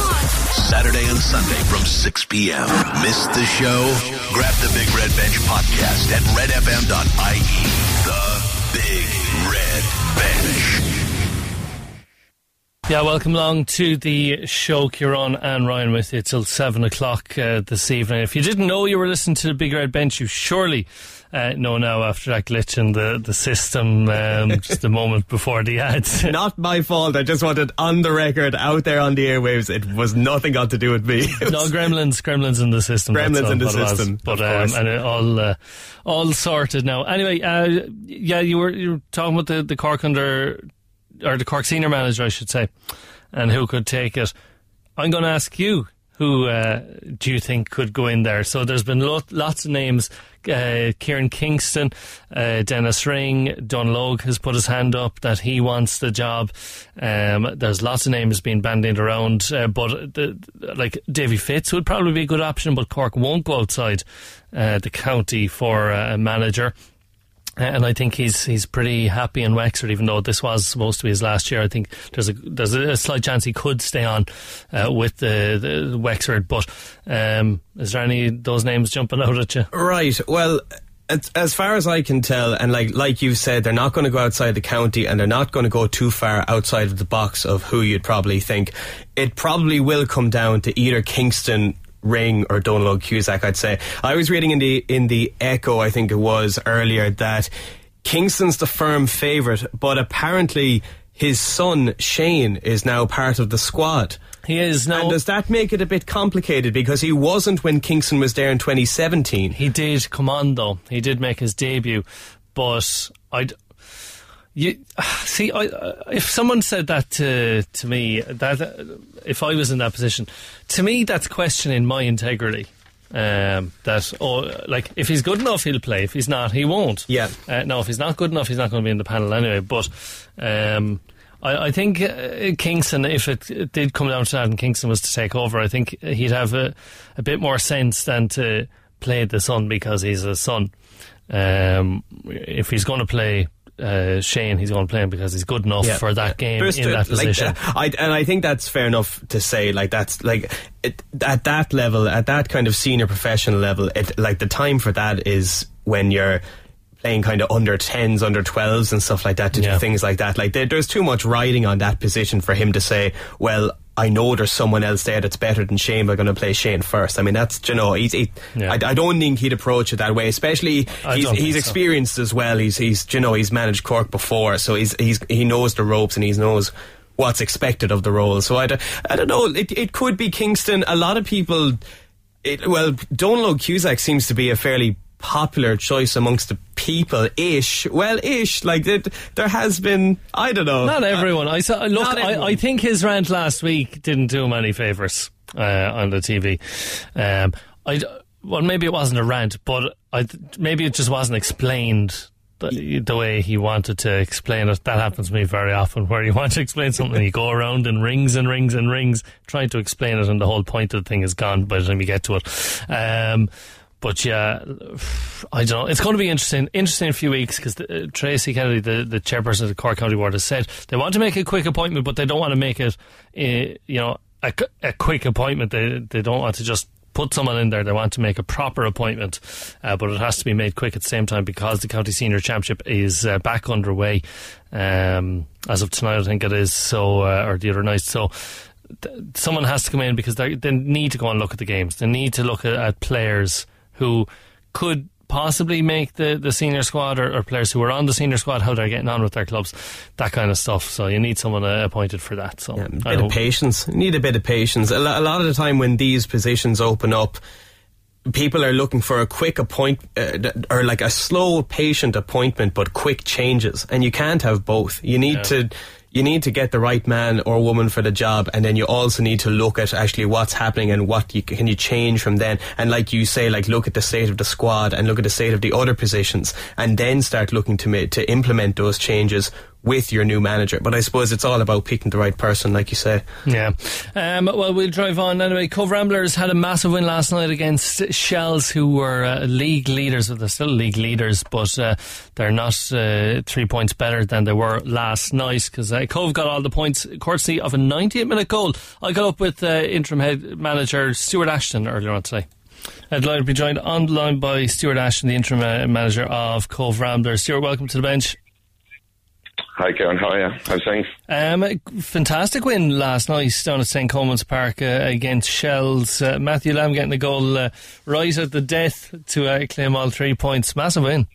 Saturday and Sunday from 6 p.m. Missed the show? Grab the Big Red Bench podcast at redfm.ie. The Big Red Bench. Yeah, welcome along to the show. Kieran and Ryan with you till seven o'clock uh, this evening. If you didn't know you were listening to the Big Red Bench, you surely uh, know now after that glitch in the, the system um, just a moment before the ads. Not my fault. I just wanted on the record, out there on the airwaves. It was nothing got to do with me. no, gremlins, gremlins in the system. Gremlins in the system, but um, and it all uh, all sorted now. Anyway, uh, yeah, you were you were talking about the the Cork under or the Cork senior manager, I should say, and who could take it. I'm going to ask you. Who uh, do you think could go in there? So there's been lot, lots of names. Uh, Kieran Kingston, uh, Denis Ring, Donal Óg has put his hand up that he wants the job. Um, there's lots of names being bandied around, uh, but the, like Davy Fitz would probably be a good option, but Cork won't go outside uh, the county for uh, a manager. And I think he's he's pretty happy in Wexford, even though this was supposed to be his last year. I think there's a there's a slight chance he could stay on uh, with the, the Wexford. But um, is there any those names jumping out at you? Right. Well, as, as far as I can tell, and like like you said, they're not going to go outside the county, and they're not going to go too far outside of the box of who you'd probably think. It probably will come down to either Kingston. Ring or Donal Óg Cusack, I'd say. I was reading in the in the Echo, I think it was earlier, that Kingston's the firm favourite, but apparently his son Shane is now part of the squad. He is now. And does that make it a bit complicated because he wasn't when Kingston was there in 2017? He did come on though. He did make his debut, but I. You see, I, if someone said that to to me, that uh, if I was in that position, to me that's questioning my integrity. Um, that oh, like if he's good enough, he'll play. If he's not, he won't. Yeah. Uh, no, if he's not good enough, he's not going to be in the panel anyway. But um, I, I think uh, Kingston, if it, it did come down to that, and Kingston was to take over, I think he'd have a, a bit more sense than to play the son because he's a son. Um, if he's going to play uh, Shane, he's going to play him because he's good enough Yeah. for that game in that like, position. uh, I, and I think that's fair enough to say. Like that's like it, at that level, at that kind of senior professional level, it like the time for that is when you're playing kind of under 10s, under 12s and stuff like that to Yeah. do things like that. Like there, there's too much riding on that position for him to say, well, I know there's someone else there that's better than Shane, but I'm going to play Shane first. I mean, that's, you know, he's, he, Yeah. I, I don't think he'd approach it that way, especially I he's, he's so. experienced as well. He's, he's, you know, he's managed Cork before, so he's, he's, he knows the ropes and he knows what's expected of the role. So I, don't- I don't know. It, it could be Kingston. A lot of people, it, well, Donal Óg Cusack seems to be a fairly popular choice amongst the people ish well ish like it, there has been i don't know Not everyone. I saw. Look, I. I think his rant last week didn't do him any favors uh, on the TV. Um, I well, maybe it wasn't a rant, but I maybe it just wasn't explained. The, the way he wanted to explain it, that happens to me very often. Where you want to explain something, you go around in rings and rings and rings trying to explain it, and the whole point of the thing is gone by the time you get to it. Um, but yeah, I don't know. It's going to be interesting. Interesting in a few weeks because uh, Tracey Kennedy, the, the chairperson of the Cork County Board, has said they want to make a quick appointment, but they don't want to make it, uh, you know, a, a quick appointment. They they don't want to just put someone in there. They want to make a proper appointment, uh, but it has to be made quick at the same time because the county senior championship is uh, back underway um, as of tonight. I think it is so, uh, or the other night. So someone has to come in because they they need to go and look at the games. They need to look at, at players who could possibly make the, the senior squad or, or players who are on the senior squad, how they're getting on with their clubs, that kind of stuff. So you need someone uh, appointed for that. So Yeah, a bit of patience. You need a bit of patience. A, lo- a lot of the time when these positions open up, people are looking for a quick appoint uh, or like a slow, patient appointment, but quick changes, and you can't have both. You need Yeah. to. You need to get the right man or woman for the job, and then you also need to look at actually what's happening and what you, can you change from then. And like you say, like look at the state of the squad and look at the state of the other positions, and then start looking to to implement those changes with your new manager. But I suppose it's all about picking the right person, like you say. Yeah. Um, well, we'll drive on anyway. Cobh Ramblers had a massive win last night against Shels, who were uh, league leaders. Well, they're still league leaders, but uh, they're not uh, three points better than they were last night because uh, Cobh got all the points courtesy of a 98 minute goal. I got up with uh, interim head manager Stuart Ashton earlier on today. I'd like to be joined on the line by Stuart Ashton, the interim uh, manager of Cobh Ramblers. Stuart, welcome to the bench. Hi, Karen. How are you? How's things? Um, fantastic win last night down at St. Colman's Park uh, against Shels. Uh, Matthew Lamb getting the goal uh, right at the death to uh, claim all three points. Massive win.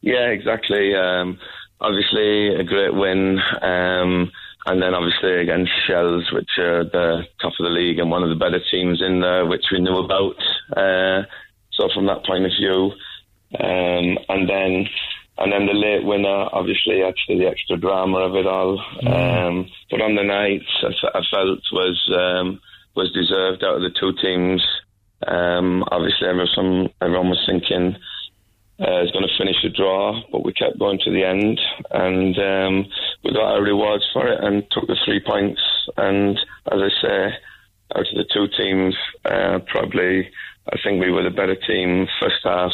Yeah, exactly. Um, obviously, a great win. Um, and then obviously against Shels, which are the top of the league and one of the better teams in there, which we knew about. Uh, so from that point of view, um, and then and then the late winner, obviously, actually the extra drama of it all. Mm. Um, but on the night, I, I felt was um, was deserved out of the two teams. Um, obviously, everyone, everyone was thinking uh, is going to finish a draw, but we kept going to the end, and um, we got our rewards for it and took the three points. And as I say, out of the two teams, uh, probably I think we were the better team. First half,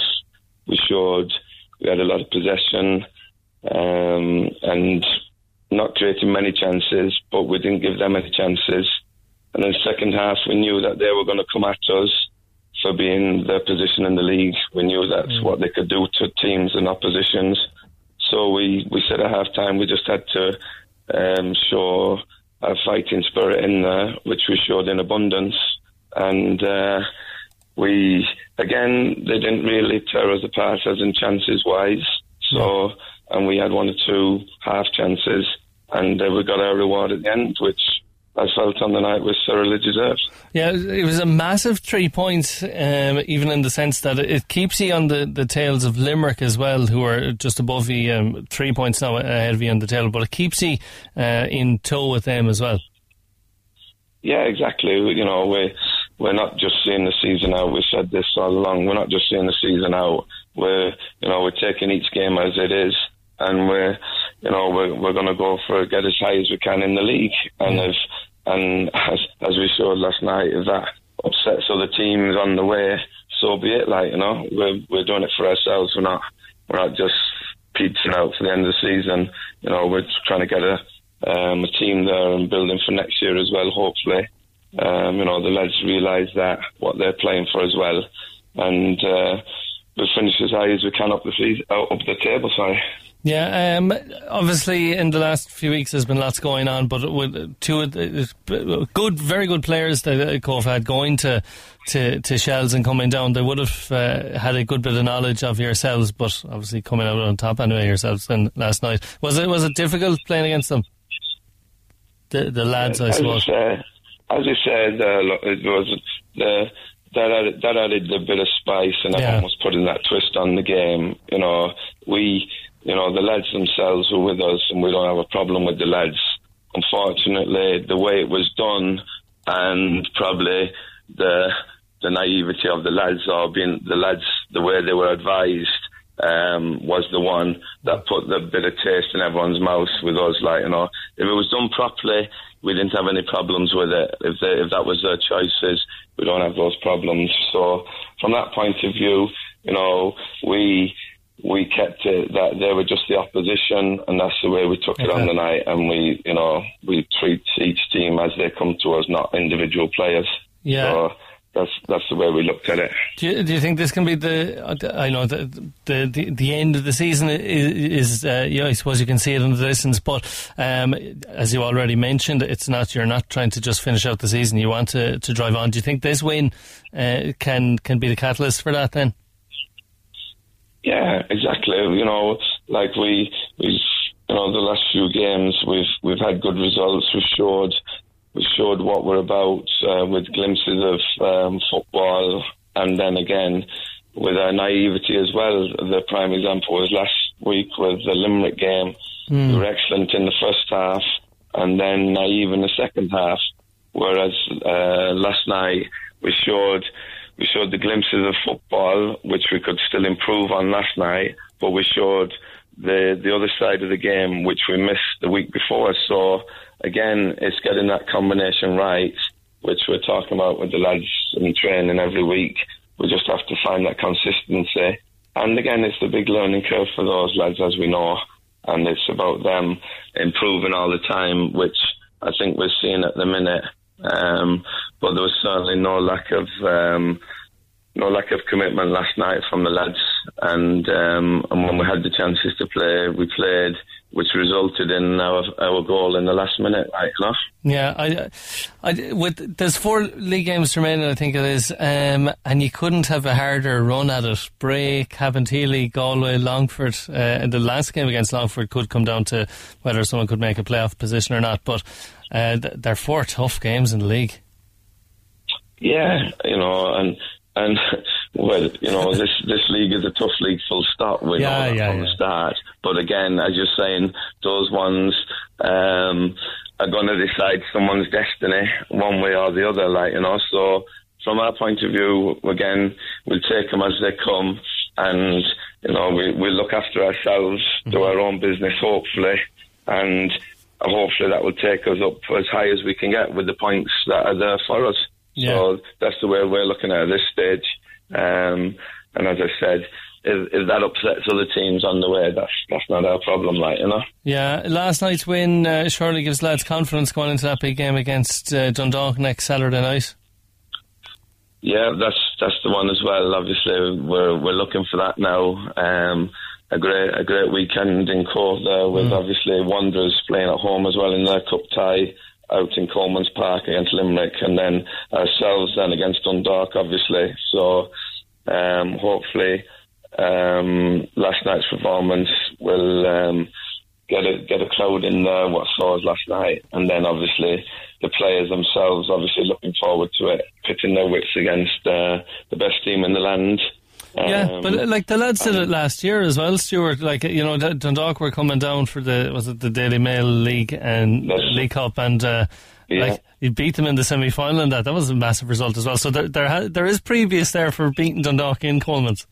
we showed we had a lot of possession um, and not creating many chances, but we didn't give them any chances. And then second half, we knew that they were going to come at us for being their position in the league. We knew that's mm. what they could do to teams and oppositions. So we, we said at half time we just had to um, show a fighting spirit in there, which we showed in abundance. And uh, we, again, they didn't really tear us apart as in chances wise. So, and we had one or two half chances, and uh, we got our reward at the end, which I felt on the night was thoroughly deserved. Yeah, it was a massive three points, um, even in the sense that it keeps you on the, the tails of Limerick as well, who are just above you, um, three points now ahead of you on the tail, but it keeps you uh, in tow with them as well. Yeah, exactly. You know, we we're not just seeing the season out. We've said this all along. We're not just seeing the season out. We're you know we're taking each game as it is, and we're you know we're we're going to go for get as high as we can in the league. And if and as, as we showed last night, if that upsets other teams on the way, so be it. Like you know, we're we're doing it for ourselves. We're not we're not just pizzing out for the end of the season. You know, we're trying to get a um, a team there and building for next year as well. Hopefully, um, you know the lads realise that what they're playing for as well, and uh, we'll finish as high as we can up the up the table. Sorry. Yeah, um, obviously in the last few weeks there's been lots going on, but with two good, very good players that Cobh had going to, to, to Shels and coming down, they would have uh, had a good bit of knowledge of yourselves, but obviously coming out on top anyway yourselves than last night. Was it was it difficult playing against them? The the lads, I suppose. Uh, as I said, uh, it was the that added, that added a bit of spice and yeah. everyone was putting that twist on the game. You know, we you know, the lads themselves were with us and we don't have a problem with the lads. Unfortunately, the way it was done and probably the the naivety of the lads or being the lads the way they were advised um, was the one that put the bit of taste in everyone's mouth with us. Like you know, if it was done properly, we didn't have any problems with it. If they, if that was their choices, we don't have those problems. So from that point of view, you know, we we kept it that they were just the opposition, and that's the way we took it on the night. And we, you know, we treat each team as they come to us, not individual players. Yeah. So that's that's the way we looked at it. Do you, do you think this can be the I know the the, the, the end of the season is, is uh, yeah I suppose you can see it in the distance, but um, as you already mentioned, it's not you're not trying to just finish out the season. You want to, to drive on. Do you think this win uh, can can be the catalyst for that then? Yeah, exactly. You know, like we we you know the last few games we've we've had good results. We've showed we showed what we're about uh, with glimpses of um, football, and then again with our naivety as well. The prime example was last week with the Limerick game. Mm. We were excellent in the first half, and then naive in the second half. Whereas uh, last night we showed we showed the glimpses of football, which we could still improve on last night, but we showed the the other side of the game, which we missed the week before. So again, it's getting that combination right, which we're talking about with the lads in training every week. We just have to find that consistency. And again, it's the big learning curve for those lads, as we know, and it's about them improving all the time, which I think we're seeing at the minute. Um, but there was certainly no lack of um, no lack of commitment last night from the lads. And um, and when we had the chances to play, we played. which resulted in our our goal in the last minute. Right, know? Yeah, I, I, with there's four league games remaining, I think it is, um, and you couldn't have a harder run at it. Bray, Cabinteely, Galway, Longford. Uh, the last game against Longford could come down to whether someone could make a playoff position or not, but uh, they're four tough games in the league. Yeah, you know, and and well, you know, this this league is a tough league, full stop. We Yeah, know yeah, from yeah. the start. But again, as you're saying, those ones um, are going to decide someone's destiny, one way or the other. Like you know, so from our point of view, again, we'll take them as they come, and you know, we we look after ourselves, Mm-hmm. do our own business, hopefully, and hopefully that will take us up as high as we can get with the points that are there for us. Yeah. So that's the way we're looking at at this stage. Um, and as I said, if, if that upsets other teams on the way, that's that's not our problem, like you know. Yeah, last night's win uh, surely gives lads confidence going into that big game against uh, Dundalk next Saturday night. Yeah, that's that's the one as well. Obviously, we're we're looking for that now. Um, a great a great weekend in court there with obviously Wanderers playing at home as well in their cup tie out in Colman's Park against Limerick, and then ourselves then against Dundalk, obviously. So um, hopefully, um, last night's performance will. Um, Get a get a crowd in there. What saw us last night, and then obviously the players themselves, obviously looking forward to it, pitting their wits against uh, the best team in the land. Yeah, Um, but uh, like the lads did it last year as well, Stuart. Like you know, Dundalk were coming down for the was it the Daily Mail League and. League Cup, and uh, Yeah. like you beat them in the semi final, and that that was a massive result as well. So there there ha- there is previous there for beating Dundalk in Colman's.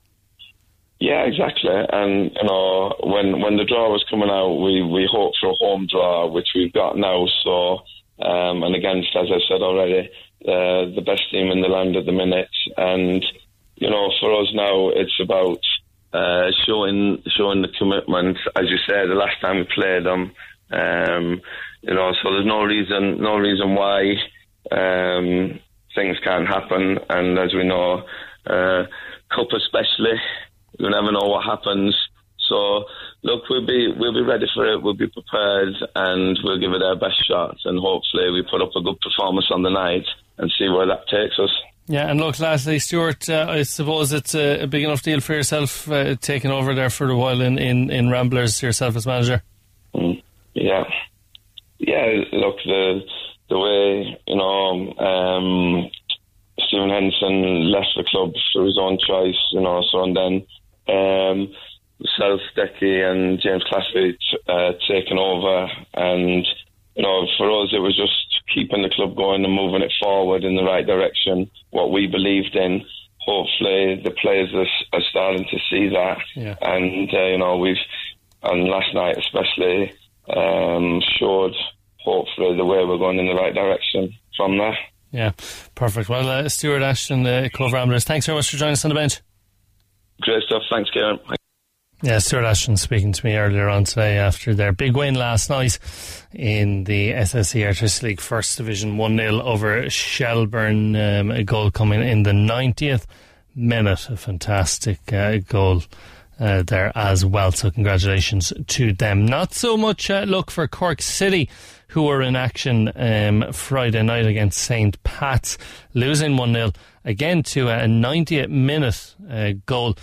Yeah, exactly. And you know, when when the draw was coming out, we we hoped for a home draw, which we've got now. So, um, and against, as I said already, uh, the best team in the land at the minute. And you know, for us now, it's about uh, showing showing the commitment. As you said, the last time we played them, um, you know, so there's no reason no reason why um, things can't happen. And as we know, uh, cup especially, you never know what happens. So look, we'll be we'll be ready for it. We'll be prepared, and we'll give it our best shot. And hopefully, we put up a good performance on the night and see where that takes us. Yeah, and look, lastly, Stuart, uh, I suppose it's a, a big enough deal for yourself uh, taking over there for a while in, in, in Ramblers yourself as manager. Mm, yeah, yeah. Look, the the way you know um, Stephen Henson left the club through his own choice, you know. So and then um, Self Decky and James Claffey uh, taking over, and you know, for us it was just keeping the club going and moving it forward in the right direction. What we believed in. Hopefully, the players are, are starting to see that, Yeah. and uh, you know we've and last night especially um, showed hopefully the way we're going in the right direction from there. Yeah, perfect. Well, uh, Stuart Ashton, uh, Cobh Ramblers, thanks very much for joining us on the bench. Great stuff. Thanks, Kieran. Yeah, Stuart Ashton speaking to me earlier on today after their big win last night in the SSE Airtricity League First Division 1 0 over Shelbourne. Um, a goal coming in the 90th minute. A fantastic uh, goal. Uh, there as well, so congratulations to them. Not so much uh, look for Cork City, who were in action um, Friday night against St. Pat's, losing 1 0 again to a 90th minute uh, goal.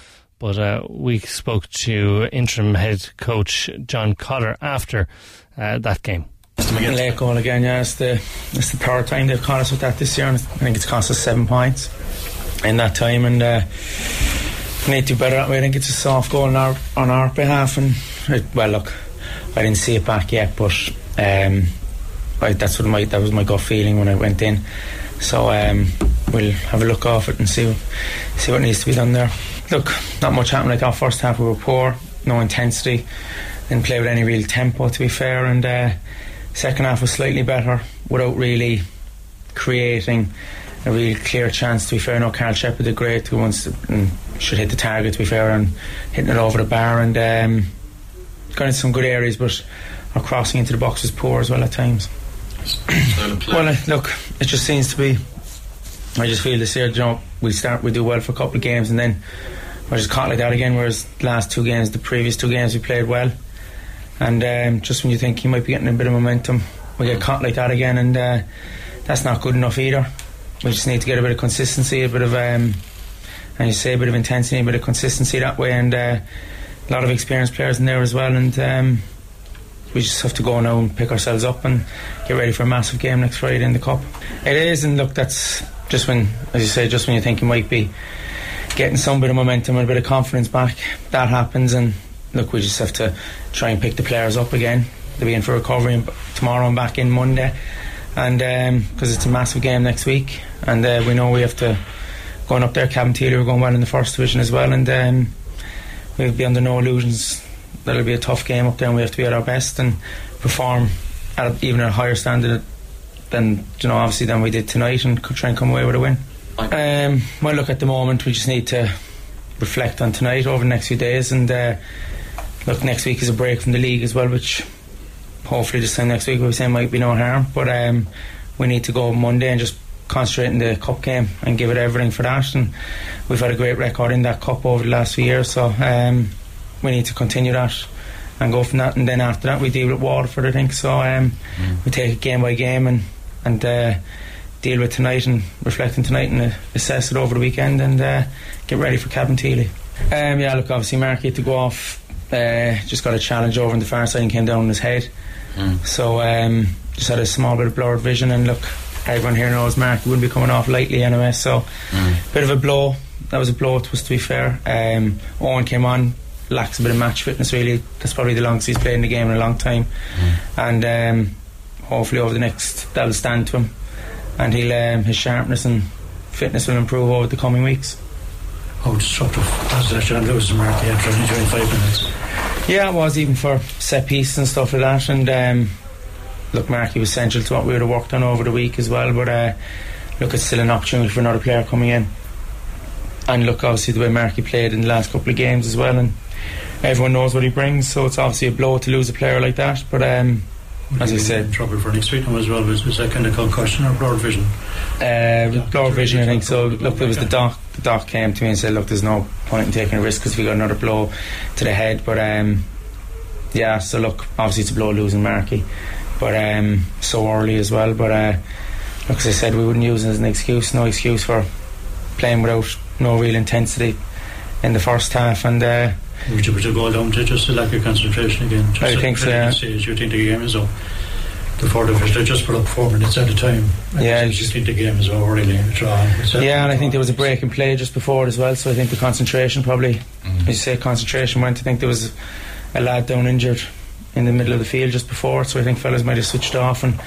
But uh, we spoke to interim head coach John Cotter after uh, that game. Late goal again, yeah. It's the, it's the third time they've caught us with that this year, and I think it's cost us seven points in that time. And uh, we need to do better that way. I think it's a soft goal on our on our behalf. And it, well, look, I didn't see it back yet, but um, I, that's what my that was my gut feeling when I went in. So um, we'll have a look off it and see see what needs to be done there. Look, not much happened. Like our first half, we were poor, no intensity, didn't play with any real tempo. To be fair, and uh, second half was slightly better without really creating a real clear chance. To be fair, no Karl Sheppard did great. Who wants to, and should hit the target. To be fair, and hitting it over the bar and um, got into some good areas, but our crossing into the box was poor as well at times. Well, uh, look, it just seems to be. I just feel this year, you know, we start, we do well for a couple of games, and then we're just caught like that again. Whereas the last two games, the previous two games, we played well, And um, just when you think you might be getting a bit of momentum, we get caught like that again, and uh, that's not good enough either. We just need to get a bit of consistency, a bit of, um, and you say a bit of intensity, a bit of consistency that way, and uh, a lot of experienced players in there as well. And um, we just have to go now and pick ourselves up and get ready for a massive game next Friday in the cup. It is, and look, that's just when, as you say, just when you think you might be getting some bit of momentum and a bit of confidence back, that happens, and look, we just have to try and pick the players up again. They'll be in for recovery tomorrow and back in Monday, and because um, it's a massive game next week, and uh, we know we have to going up there. Cabinteely are going well in the first division as well, and um, we'll be under no illusions. That'll be a tough game up there, and we have to be at our best and perform at even a higher standard than you know, obviously than we did tonight, and try and come away with a win. Um, well, look, at the moment, we just need to reflect on tonight over the next few days, and uh, look, next week is a break from the league as well, which hopefully this time next week we'll say might be no harm. But um, we need to go Monday and just concentrate in the cup game and give it everything for that. And we've had a great record in that cup over the last few years, so um, we need to continue that and go from that. And then after that, we deal with Waterford, I think. So um, mm. we take it game by game and and. Uh, deal with tonight and reflect on tonight and uh, assess it over the weekend and uh, get ready for Cabinteely. Um, yeah, look, obviously Marky had to go off. Uh, just got a challenge over on the far side and came down on his head. Mm. So um, just had a small bit of blurred vision and look, everyone here knows Mark wouldn't be coming off lightly anyway. So mm. bit of a blow. That was a blow. It was to be fair. Um, Owen came on, lacks a bit of match fitness. Really, that's probably the longest he's played in the game in a long time. Mm. And um, hopefully over the next that'll stand to him and he'll um, his sharpness and fitness will improve over the coming weeks. How disruptive was that John Lewis Mark after only 25 minutes? Yeah, it was even for set pieces and stuff like that. And um, look, Marky was essential to what we would have worked on over the week as well. But uh, look, it's still an opportunity for another player coming in. And look, obviously, the way Marky played in the last couple of games as well. And everyone knows what he brings, so it's obviously a blow to lose a player like that. But um, as I said, trouble for next week as well. Was, was that kind of concussion or blurred vision? Uh, yeah, blurred vision, I think. So look, there was the doc. The doc came to me and said, "Look, there's no point in taking a risk because we got another blow to the head." But um, yeah, so look, obviously it's a blow losing Marky, but um, so early as well. But uh, look, as I said, we wouldn't use it as an excuse. No excuse for playing without no real intensity in the first half, and. Uh, would you, would you go down to just a lack of concentration again? Just I think so. Yeah. Stage, you think the game is up. The four division, just put up four minutes at a time. yeah, you just think the game is over really. Yeah, and I think there was a break in play just before it as well. So I think the concentration probably, mm-hmm. as you say, concentration went. I think there was a lad down injured in the middle of the field just before, so I think fellas might have switched off, and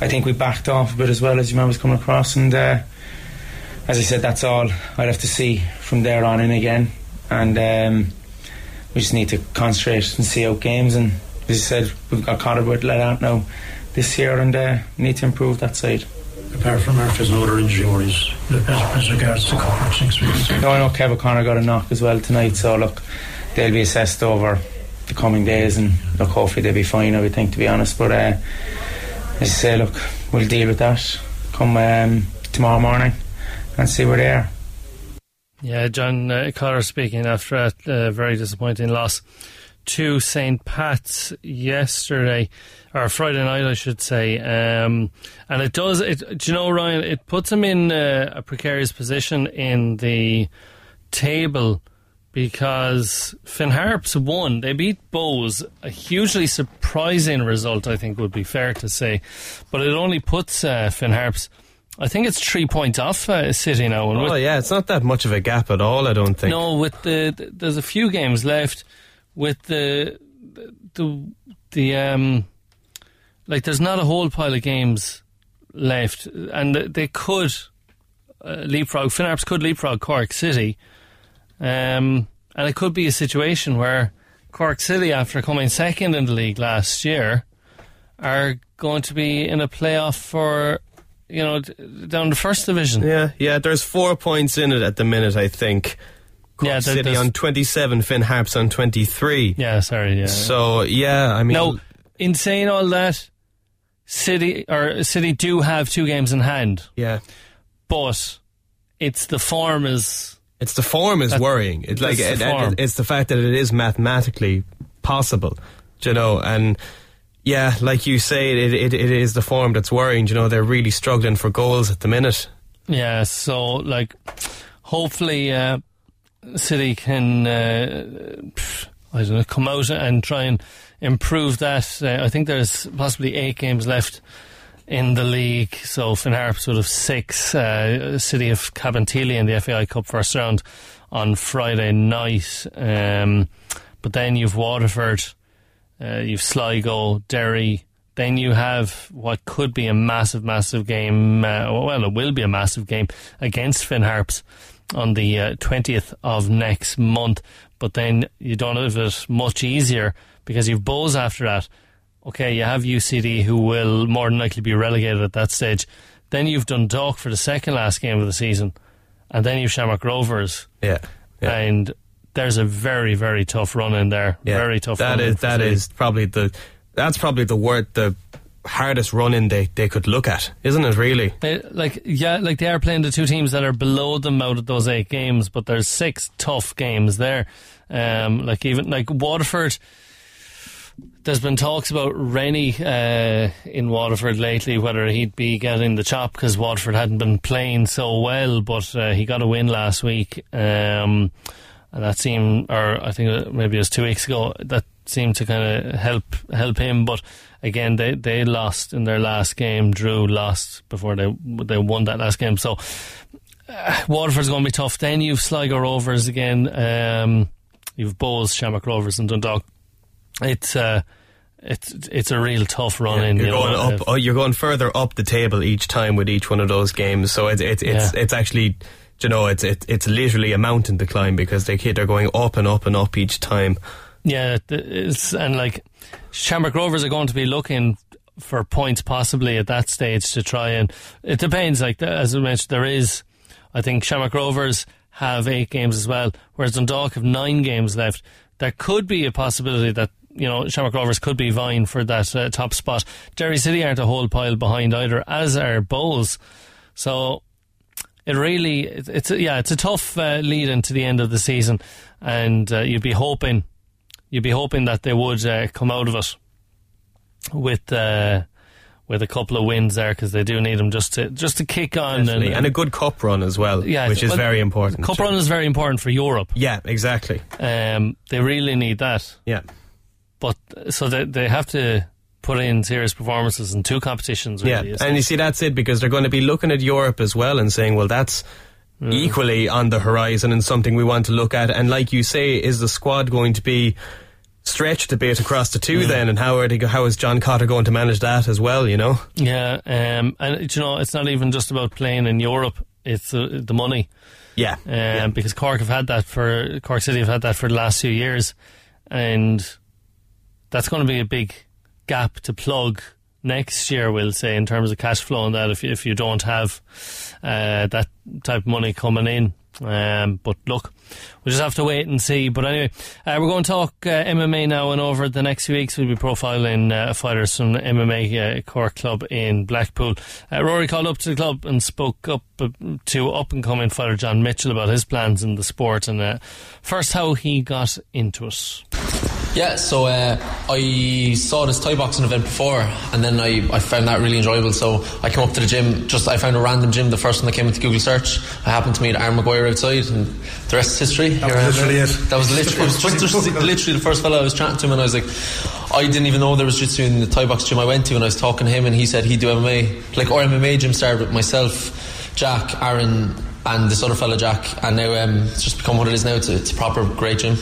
I think we backed off a bit as well as your man was coming across. And uh, as I said, that's all I'd have to see from there on in again, and. Um, we just need to concentrate and see out games. And as you said, we've got Connor let out now this year and uh, need to improve that side. Apart from Murphy's other injury worries as regards to coverage next week. No, I know Kevin Connor got a knock as well tonight, so look, they'll be assessed over the coming days and look, hopefully they'll be fine, I would think, to be honest. But uh, as you say, look, we'll deal with that come um, tomorrow morning and see where they are. Yeah, John uh, speaking after a uh, very disappointing loss to St. Pat's yesterday, or Friday night, I should say. Um, and it does, it, do you know, Ryan, it puts him in uh, a precarious position in the table because Finn Harps won. They beat Bohs. a hugely surprising result, I think would be fair to say. But it only puts uh, Finn Harps I think it's three points off uh, City now. And oh yeah, it's not that much of a gap at all. I don't think. No, with the, the there's a few games left. With the the the um, like there's not a whole pile of games left, and they could uh, leapfrog. Finn Harps could leapfrog Cork City, um, and it could be a situation where Cork City, after coming second in the league last year, are going to be in a playoff for you know, down the first division. Yeah, yeah. There's four points in it at the minute, I think. Cork yeah, City on 27, Finn Harps on 23. Yeah, sorry, yeah. So, yeah, I mean. No, in saying all that, City or City do have two games in hand. Yeah. But it's the form is. It's the form is that, worrying. It's like it, it, it's the fact that it is mathematically possible you know, and yeah, like you say, it, it, it is the form that's worrying. You know, they're really struggling for goals at the minute. Yeah, so like, hopefully, uh, City can, uh, I don't know, come out and try and improve that. Uh, I think there's possibly eight games left in the league. So Finn sort of six. Uh, City of Cabinteely in the FAI Cup first round on Friday night. Um, but then you've Waterford, uh, you've Sligo, Derry. Then you have what could be a massive, massive game. Uh, well, it will be a massive game against Finn Harps on the uh, 20th of next month. But then you don't have it much easier because you've Bohs after that. Okay, you have UCD who will more than likely be relegated at that stage. Then you've Dundalk for the second last game of the season. And then you've Shamrock Rovers. Yeah. yeah. And there's a very, very tough run in there. Yeah. Very tough That run is that probably the that's probably the word the hardest run in they, they could look at, isn't it? Really? They, like yeah, like they are playing the two teams that are below them out of those eight games, but there's six tough games there. Um, like even like Waterford. There's been talks about Rennie uh, in Waterford lately, whether he'd be getting the chop because Waterford hadn't been playing so well, but uh, he got a win last week, um, and that seemed, or I think maybe it was two weeks ago, that seemed to kind of help help him. But again, they they lost in their last game. Drew lost before they they won that last game, so uh, Waterford's going to be tough. Then you've Sligo Rovers again. Um, you've Bohs, Shamrock Rovers, and Dundalk. It's uh, it's it's a real tough run in. You're you going uh, up. oh, you're going further up the table each time with each one of those games. So it's it's it's, Yeah. it's actually. You know, it's it's it's literally a mountain to climb because they they're going up and up and up each time. Yeah, and like Shamrock Rovers are going to be looking for points possibly at that stage to try and it depends. Like as I mentioned, there is. I think Shamrock Rovers have eight games as well, whereas Dundalk have nine games left. There could be a possibility that you know Shamrock Rovers could be vying for that uh, top spot. Derry City aren't a whole pile behind either, as are Bohs. So it really it- it's a, yeah it's a tough uh, lead into the end of the season, and uh, you'd be hoping you'd be hoping that they would uh, come out of it with uh, with a couple of wins there because they do need them just to just to kick on Definitely. and a good cup run as well, Yeah, which is well, very important. Cup run is very important for Europe. Yeah, exactly. Um, they really need that. Yeah. But so they they have to put in serious performances in two competitions. Really, Yeah, and it? you see that's it because they're going to be looking at Europe as well and saying, well, that's equally on the horizon and something we want to look at. And like you say, is the squad going to be stretched a bit across the two then? And how are they? How is John Cotter going to manage that as well? You know? Yeah, um, and you know it's not even just about playing in Europe; it's uh, the money. Yeah, um, because Cork have had that for Cork City have had that for the last few years, and that's going to be a big gap to plug next year. We'll say in terms of cash flow and that if if you don't have uh, that type of money coming in. Um, but look, we'll just have to wait and see. But anyway, uh, we're going to talk uh, MMA now, and over the next few weeks, we'll be profiling uh, fighters from MMA uh, Cork Club in Blackpool. Uh, Rory called up to the club and spoke up uh, to up and coming fighter John Mitchell about his plans in the sport and first how he got into it. Yeah, so uh, I saw this Thai boxing event before, and then I, I found that really enjoyable. So I came up to the gym. Just I found a random gym, the first one that came into Google search. I happened to meet Aaron McGuire outside, and the rest is history. That Here was literally it. That was literally, it was just, literally the first fellow I was chatting to him, and I was like, I didn't even know there was jiu-jitsu in the Thai box gym I went to, and I was talking to him, and he said he'd do MMA. Like our MMA gym started with myself, Jack, Aaron. And this other fella, Jack, and now um, it's just become what it is now. It's a, it's a proper great gym.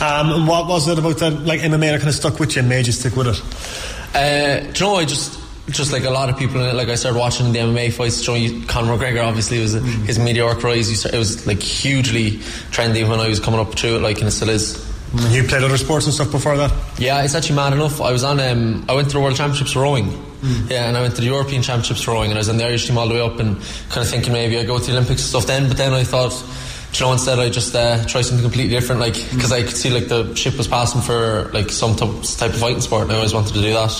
Um, what was it about that, like MMA that kind of stuck with you and made you stick with it? Uh, do you know, I just, just like a lot of people in it, like I started watching the MMA fights. You know, Conor McGregor obviously was his meteoric rise. Start, it was like hugely trendy when I was coming up through it, like, and it still is. You played other sports and stuff before that? Yeah, it's actually mad enough. I was on, um, I went to the World Championships rowing. Yeah, and I went to the European Championships rowing, and I was in the Irish team all the way up, and kind of thinking maybe I go to the Olympics and stuff then. But then I thought, you know, instead I just uh, try something completely different, like because I could see like the ship was passing for like some type of fighting sport, and I always wanted to do that.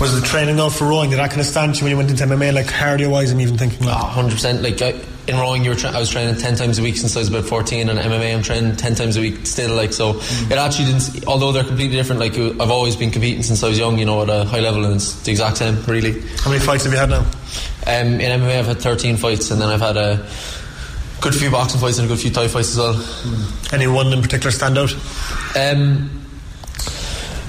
Was the training though for rowing, did that kind of stand you when you went into MMA, like cardio wise? I'm even thinking like. hundred percent. Like I, in rowing, you were tra- I was training ten times a week since I was about fourteen, and MMA I'm training ten times a week still. Like so, it actually didn't. Although they're completely different, like I've always been competing since I was young, you know, at a high level, and it's the exact same, really. How many fights have you had now? Um, in MMA, I've had thirteen fights, and then I've had a good few boxing fights and a good few Thai fights as well. Any one in particular stand out? Um,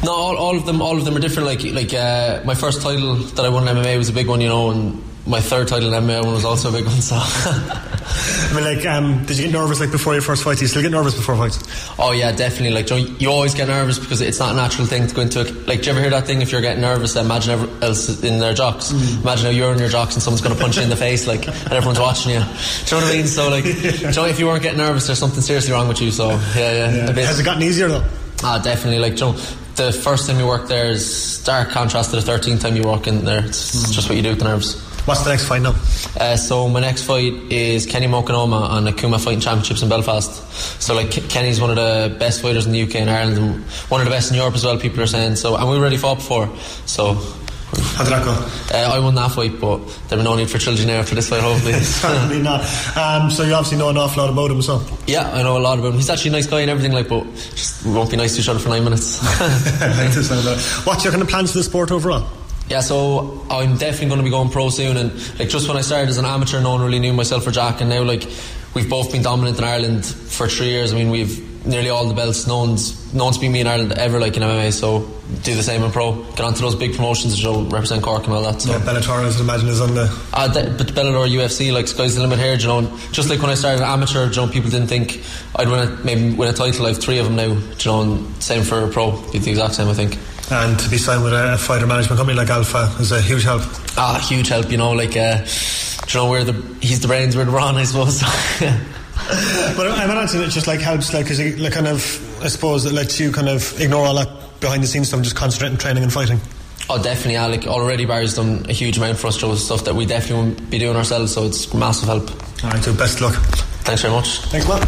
no, all, all of them, all of them are different. Like, like uh, my first title that I won in MMA was a big one, you know, and my third title in MMA one was also a big one. So, I mean, like, um, did you get nervous like before your first fight? Do you still get nervous before fights? oh yeah, definitely. Like, you, know, you always get nervous because it's not a natural thing to go into. it. Like, do you ever hear that thing? If you're getting nervous, imagine everyone else in their jocks. Imagine how you're in your jocks and someone's going to punch you in the face, like, and everyone's watching you. Do you know what I mean? So, like, do you know, if you weren't getting nervous, there's something seriously wrong with you. So, yeah, yeah. a bit. Has it gotten easier though? Ah, definitely. Like, you know, the first time you work there is stark contrast to the 13th time you walk in there. It's, it's just what you do with the nerves. What's the next fight now? Uh, so my next fight is Kenny Mokanoma on the Kuma Fighting Championships in Belfast. So like Kenny's one of the best fighters in the UK and Ireland, and one of the best in Europe as well. People are saying so, and we already fought before. So How did that go? uh, I won that fight, but there will no need for trilogy now after this fight, hopefully. Certainly not. Um, so you obviously know an awful lot about him, so. yeah, I know a lot about him. He's actually a nice guy and everything, like, but just won't be nice to each other for nine minutes. What's your kind of plans for the sport overall? Yeah, so I'm definitely going to be going pro soon. And like just when I started as an amateur, no one really knew myself or Jack. And now like we've both been dominant in Ireland for three years. I mean, we've nearly all the belts. No one's no one's beat me in Ireland ever like in MMA. So do the same in pro. Get onto those big promotions to show represent Cork and all that. So. Yeah, Bellator, I would imagine, is on the. Uh, de- but Bellator UFC, like sky's the limit here. do You know, just like when I started amateur, do you know, people didn't think I'd win a, maybe win a title. I've three of them now. do You know, and same for pro. Be the exact same, I think. And to be signed with a fighter management company like Alpha is a huge help. Ah, huge help. You know, like uh, do you know, where the he's the brains, we're the brawn, I suppose. But I'm imagine it just like helps, like, cause it like kind of, I suppose, it lets you kind of ignore all that behind the scenes stuff and just concentrate on training and fighting. Oh, definitely, Alec. Already, Barry's done a huge amount for us, Joe. Stuff that we definitely won't be doing ourselves. So it's massive help. All right, so best luck. Thanks very much. Thanks, man.